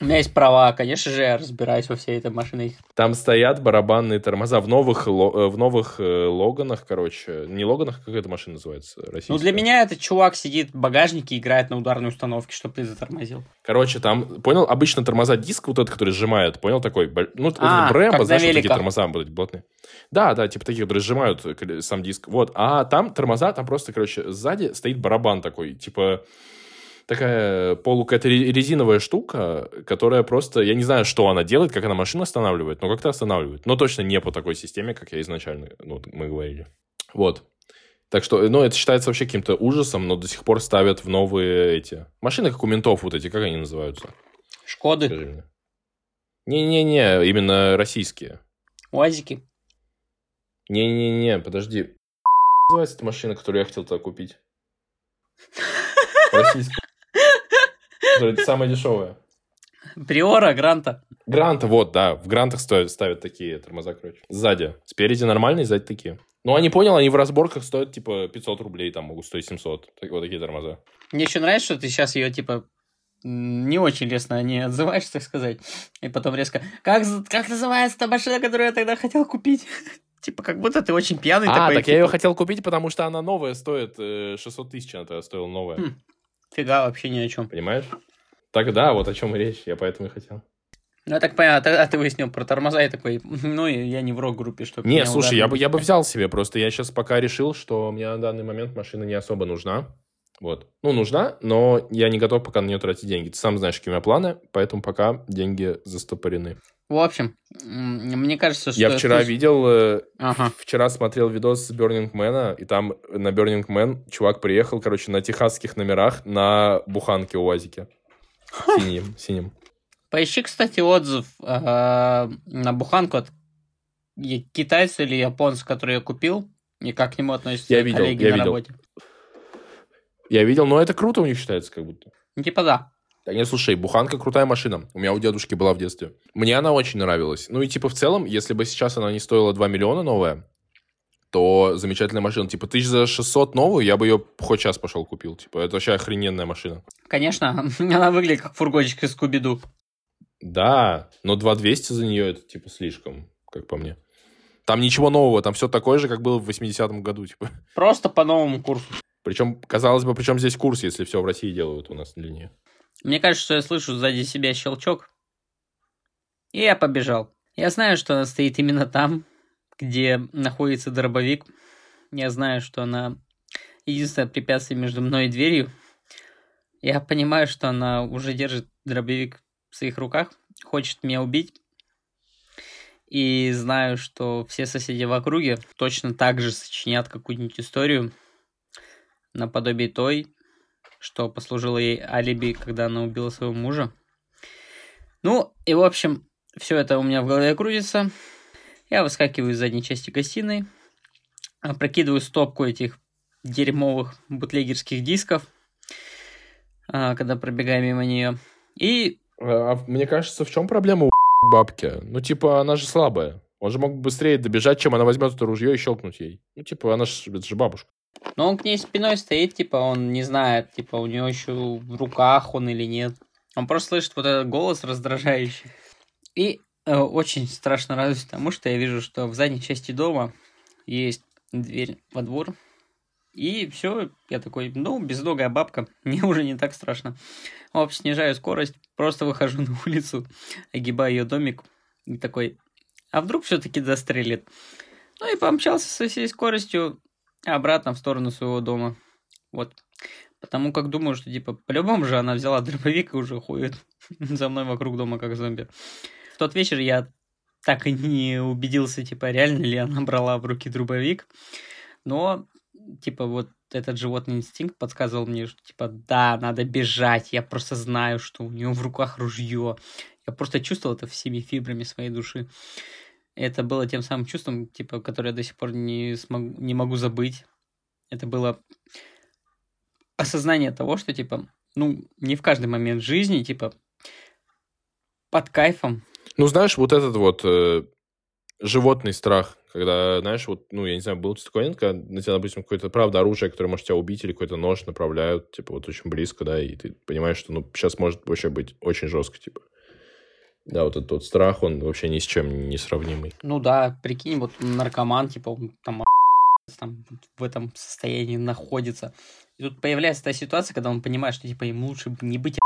у меня есть права, конечно же, я разбираюсь во всей этой машине. Там стоят барабанные тормоза в новых, э, в новых э, Логанах, короче. Не Логанах, как эта машина называется? Российская. Ну, для меня этот чувак сидит в багажнике и играет на ударной установке, чтобы ты затормозил. Короче, там, понял, обычно тормоза диск вот этот, который сжимает, понял, такой, ну, а, вот Брэмбо, знаешь, вот такие тормоза будут плотные. Да, да, типа такие, которые сжимают сам диск. Вот, а там тормоза, там просто, короче, сзади стоит барабан такой, типа такая полу резиновая штука, которая просто, я не знаю, что она делает, как она машину останавливает, но как-то останавливает. Но точно не по такой системе, как я изначально, ну, мы говорили. Вот. Так что, ну, это считается вообще каким-то ужасом, но до сих пор ставят в новые эти... Машины, как у ментов вот эти, как они называются? Шкоды. Не-не-не, именно российские. УАЗики. Не-не-не, подожди. называется эта машина, которую я хотел тогда купить? [laughs] Российская. Это самое дешевое. Приора, Гранта. Гранта, вот, да. В Грантах ставят, ставят такие тормоза, короче. Сзади. Спереди нормальные, сзади такие. Ну, они понял, они в разборках стоят, типа, 500 рублей, там, могут стоить 700. Так, вот такие тормоза. Мне еще нравится, что ты сейчас ее, типа, не очень лестно не отзываешь, так сказать. И потом резко, как, как называется та машина, которую я тогда хотел купить? [laughs] Типа, как будто ты очень пьяный а, такой. так типа... я ее хотел купить, потому что она новая стоит 600 э, тысяч, она тогда стоила новая. Хм. Фига, вообще ни о чем. Понимаешь? Тогда вот о чем и речь, я поэтому и хотел. Ну, я так понял, а ты выяснил про тормоза и такой, ну, я не в рок-группе, чтобы... Не, слушай, я бы, я бы взял себе, просто я сейчас пока решил, что мне на данный момент машина не особо нужна. Вот. Ну, нужна, но я не готов пока на нее тратить деньги. Ты сам знаешь, какие у меня планы, поэтому пока деньги застопорены. В общем, мне кажется, что... Я вчера вкус- видел, э, Ага. вчера смотрел видос с Burning Man, и там на Burning Man чувак приехал, короче, на техасских номерах на буханке УАЗике. Синим, синим. Поищи, кстати, отзыв э, на буханку от китайца или японца, который я купил, и как к нему относятся Я видел, коллеги я на видел. работе. Я видел, но это круто у них считается как будто. Типа да. Да нет, слушай, буханка крутая машина. У меня у дедушки была в детстве. Мне она очень нравилась. Ну и типа в целом, если бы сейчас она не стоила 2 миллиона новая, то замечательная машина. Типа тысяч за 600 новую, я бы ее хоть час пошел купил. Типа это вообще охрененная машина. Конечно, [laughs] она выглядит как фургончик из Скуби-Ду. Да, но 2200 за нее это типа слишком, как по мне. Там ничего нового, там все такое же, как было в 80-м году, типа. Просто по новому курсу. Причем, казалось бы, причем здесь курс, если все в России делают у нас на линии. Мне кажется, что я слышу сзади себя щелчок. И я побежал. Я знаю, что она стоит именно там, где находится дробовик. Я знаю, что она единственное препятствие между мной и дверью. Я понимаю, что она уже держит дробовик в своих руках, хочет меня убить. И знаю, что все соседи в округе точно так же сочинят какую-нибудь историю наподобие той, что послужило ей алиби, когда она убила своего мужа. Ну, и в общем, все это у меня в голове крутится. Я выскакиваю из задней части гостиной, прокидываю стопку этих дерьмовых бутлегерских дисков, а, когда пробегаю мимо нее. И А мне кажется, в чем проблема у [laughs] бабки? Ну, типа, она же слабая. Он же мог бы быстрее добежать, чем она возьмет это ружье и щелкнуть ей. Ну, типа, она же, это же бабушка. Но он к ней спиной стоит, типа, он не знает, типа, у него еще в руках он или нет. Он просто слышит вот этот голос раздражающий. И э, очень страшно радуюсь тому, что я вижу, что в задней части дома есть дверь во двор. И все, я такой, ну, безногая бабка, [laughs] мне уже не так страшно. Оп, снижаю скорость, просто выхожу [laughs] на улицу, огибаю ее домик и такой, а вдруг все-таки застрелит? Ну и помчался со всей скоростью обратно в сторону своего дома. Вот. Потому как думаю, что, типа, по-любому же она взяла дробовик и уже ходит [laughs] за мной вокруг дома как зомби. В тот вечер я так и не убедился, типа, реально ли она брала в руки дробовик. Но, типа, вот этот животный инстинкт подсказывал мне, что, типа, да, надо бежать. Я просто знаю, что у нее в руках ружье. Я просто чувствовал это всеми фибрами своей души. Это было тем самым чувством, типа, которое я до сих пор не, смогу, не могу забыть. Это было осознание того, что, типа, ну, не в каждый момент жизни, типа, под кайфом. Ну, знаешь, вот этот вот э, животный страх, когда, знаешь, вот, ну, я не знаю, был такой момент, когда на тебя, допустим, какое-то, правда, оружие, которое может тебя убить, или какой-то нож направляют, типа, вот очень близко, да, и ты понимаешь, что, ну, сейчас может вообще быть очень жестко, типа. Да, вот этот вот страх, он вообще ни с чем не сравнимый. Ну да, прикинь, вот наркоман, типа, он там, [laughs] там в этом состоянии находится. И тут появляется та ситуация, когда он понимает, что, типа, ему лучше не быть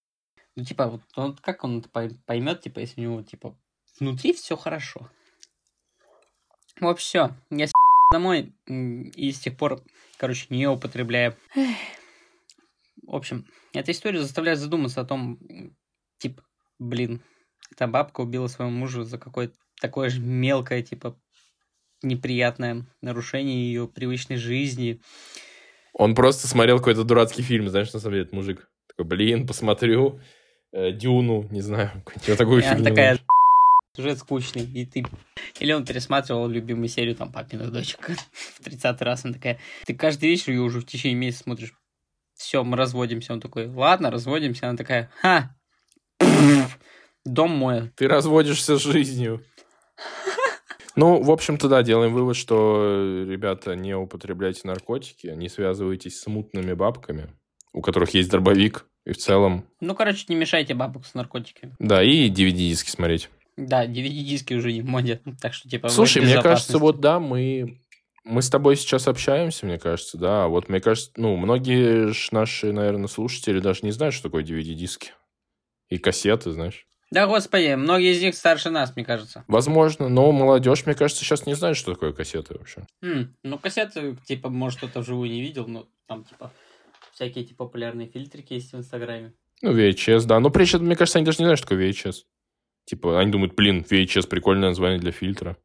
[laughs] ну, типа, вот он, как он это поймет, типа, если у него, типа, внутри все хорошо. Вот все. Я с [laughs] домой и с тех пор, короче, не употребляю. В общем, эта история заставляет задуматься о том, типа, блин, эта бабка убила своего мужа за какое-то такое же мелкое, типа, неприятное нарушение ее привычной жизни. Он просто смотрел какой-то дурацкий фильм, знаешь, на самом деле, этот мужик. Такой, блин, посмотрю э, Дюну, не знаю, [laughs] какую-то такую фильм. такая, [laughs] сюжет скучный, и ты... Или он пересматривал любимую серию, там, папиных дочек [laughs] в 30 раз, она такая, ты каждый вечер ее уже в течение месяца смотришь, все, мы разводимся. Он такой, ладно, разводимся. Она такая, ха, дом мой. Ты разводишься с жизнью. Ну, в общем-то, да, делаем вывод, что, ребята, не употребляйте наркотики, не связывайтесь с мутными бабками, у которых есть дробовик, и в целом... Ну, короче, не мешайте бабок с наркотиками. Да, и DVD-диски смотреть. Да, DVD-диски уже не в моде, так что, типа, Слушай, мне кажется, вот да, мы... Мы с тобой сейчас общаемся, мне кажется, да. Вот, мне кажется, ну, многие ж наши, наверное, слушатели даже не знают, что такое DVD-диски. И кассеты, знаешь. Да, господи, многие из них старше нас, мне кажется. Возможно, но молодежь, мне кажется, сейчас не знает, что такое кассеты вообще. М, ну, кассеты, типа, может, кто-то вживую не видел, но там, типа, всякие, типа, популярные фильтрики есть в Инстаграме. Ну, VHS, да. Но прежде, мне кажется, они даже не знают, что такое VHS. Типа, они думают, блин, VHS прикольное название для фильтра.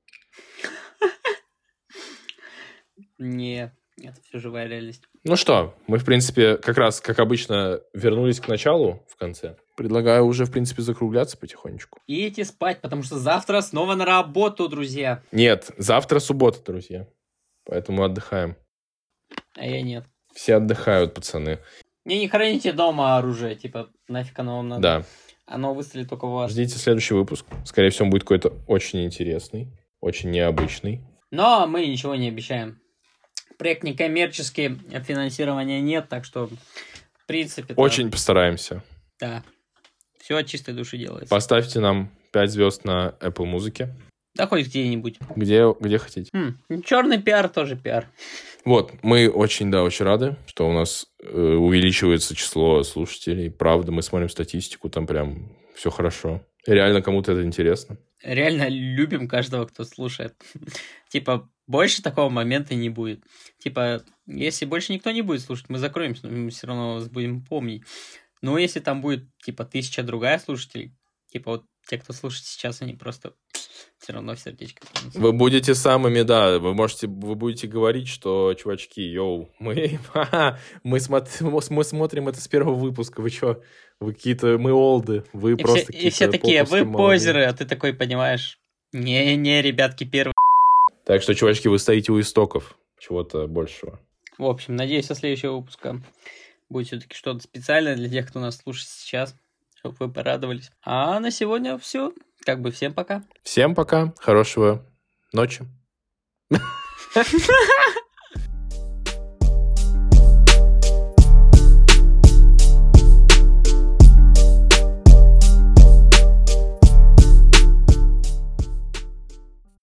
[laughs] Не, это все живая реальность. Ну что, мы, в принципе, как раз, как обычно, вернулись к началу в конце. Предлагаю уже, в принципе, закругляться потихонечку. И идти спать, потому что завтра снова на работу, друзья. Нет, завтра суббота, друзья. Поэтому отдыхаем. А я нет. Все отдыхают, пацаны. Не, не храните дома оружие, типа, нафиг оно вам надо. Да. Оно выстрелит только в вас. Ждите следующий выпуск. Скорее всего, он будет какой-то очень интересный, очень необычный. Но мы ничего не обещаем. Проект некоммерческий, финансирования нет, так что, в принципе... Очень постараемся. Да. Все от чистой души делается. Поставьте нам 5 звезд на Apple Музыке. Да хоть где-нибудь. Где, где хотите. Хм, черный пиар тоже пиар. Вот, мы очень, да, очень рады, что у нас э, увеличивается число слушателей. Правда, мы смотрим статистику, там прям все хорошо. Реально кому-то это интересно. Реально любим каждого, кто слушает. Типа, больше такого момента не будет. Типа, если больше никто не будет слушать, мы закроемся, но мы все равно вас будем помнить. Но если там будет, типа, тысяча другая слушателей, типа, вот те, кто слушает сейчас, они просто все равно в сердечко. Вы будете самыми, да, вы можете, вы будете говорить, что, чувачки, йоу, мы, [laughs] мы, смотри, мы смотрим это с первого выпуска, вы что, вы какие-то, мы олды, вы и просто все, И все такие, вы позеры, а ты такой понимаешь, не-не, ребятки, первые. Так что, чувачки, вы стоите у истоков чего-то большего. В общем, надеюсь, со следующего выпуска будет все-таки что-то специальное для тех, кто нас слушает сейчас чтобы вы порадовались. А на сегодня все. Как бы всем пока. Всем пока. Хорошего ночи. [laughs]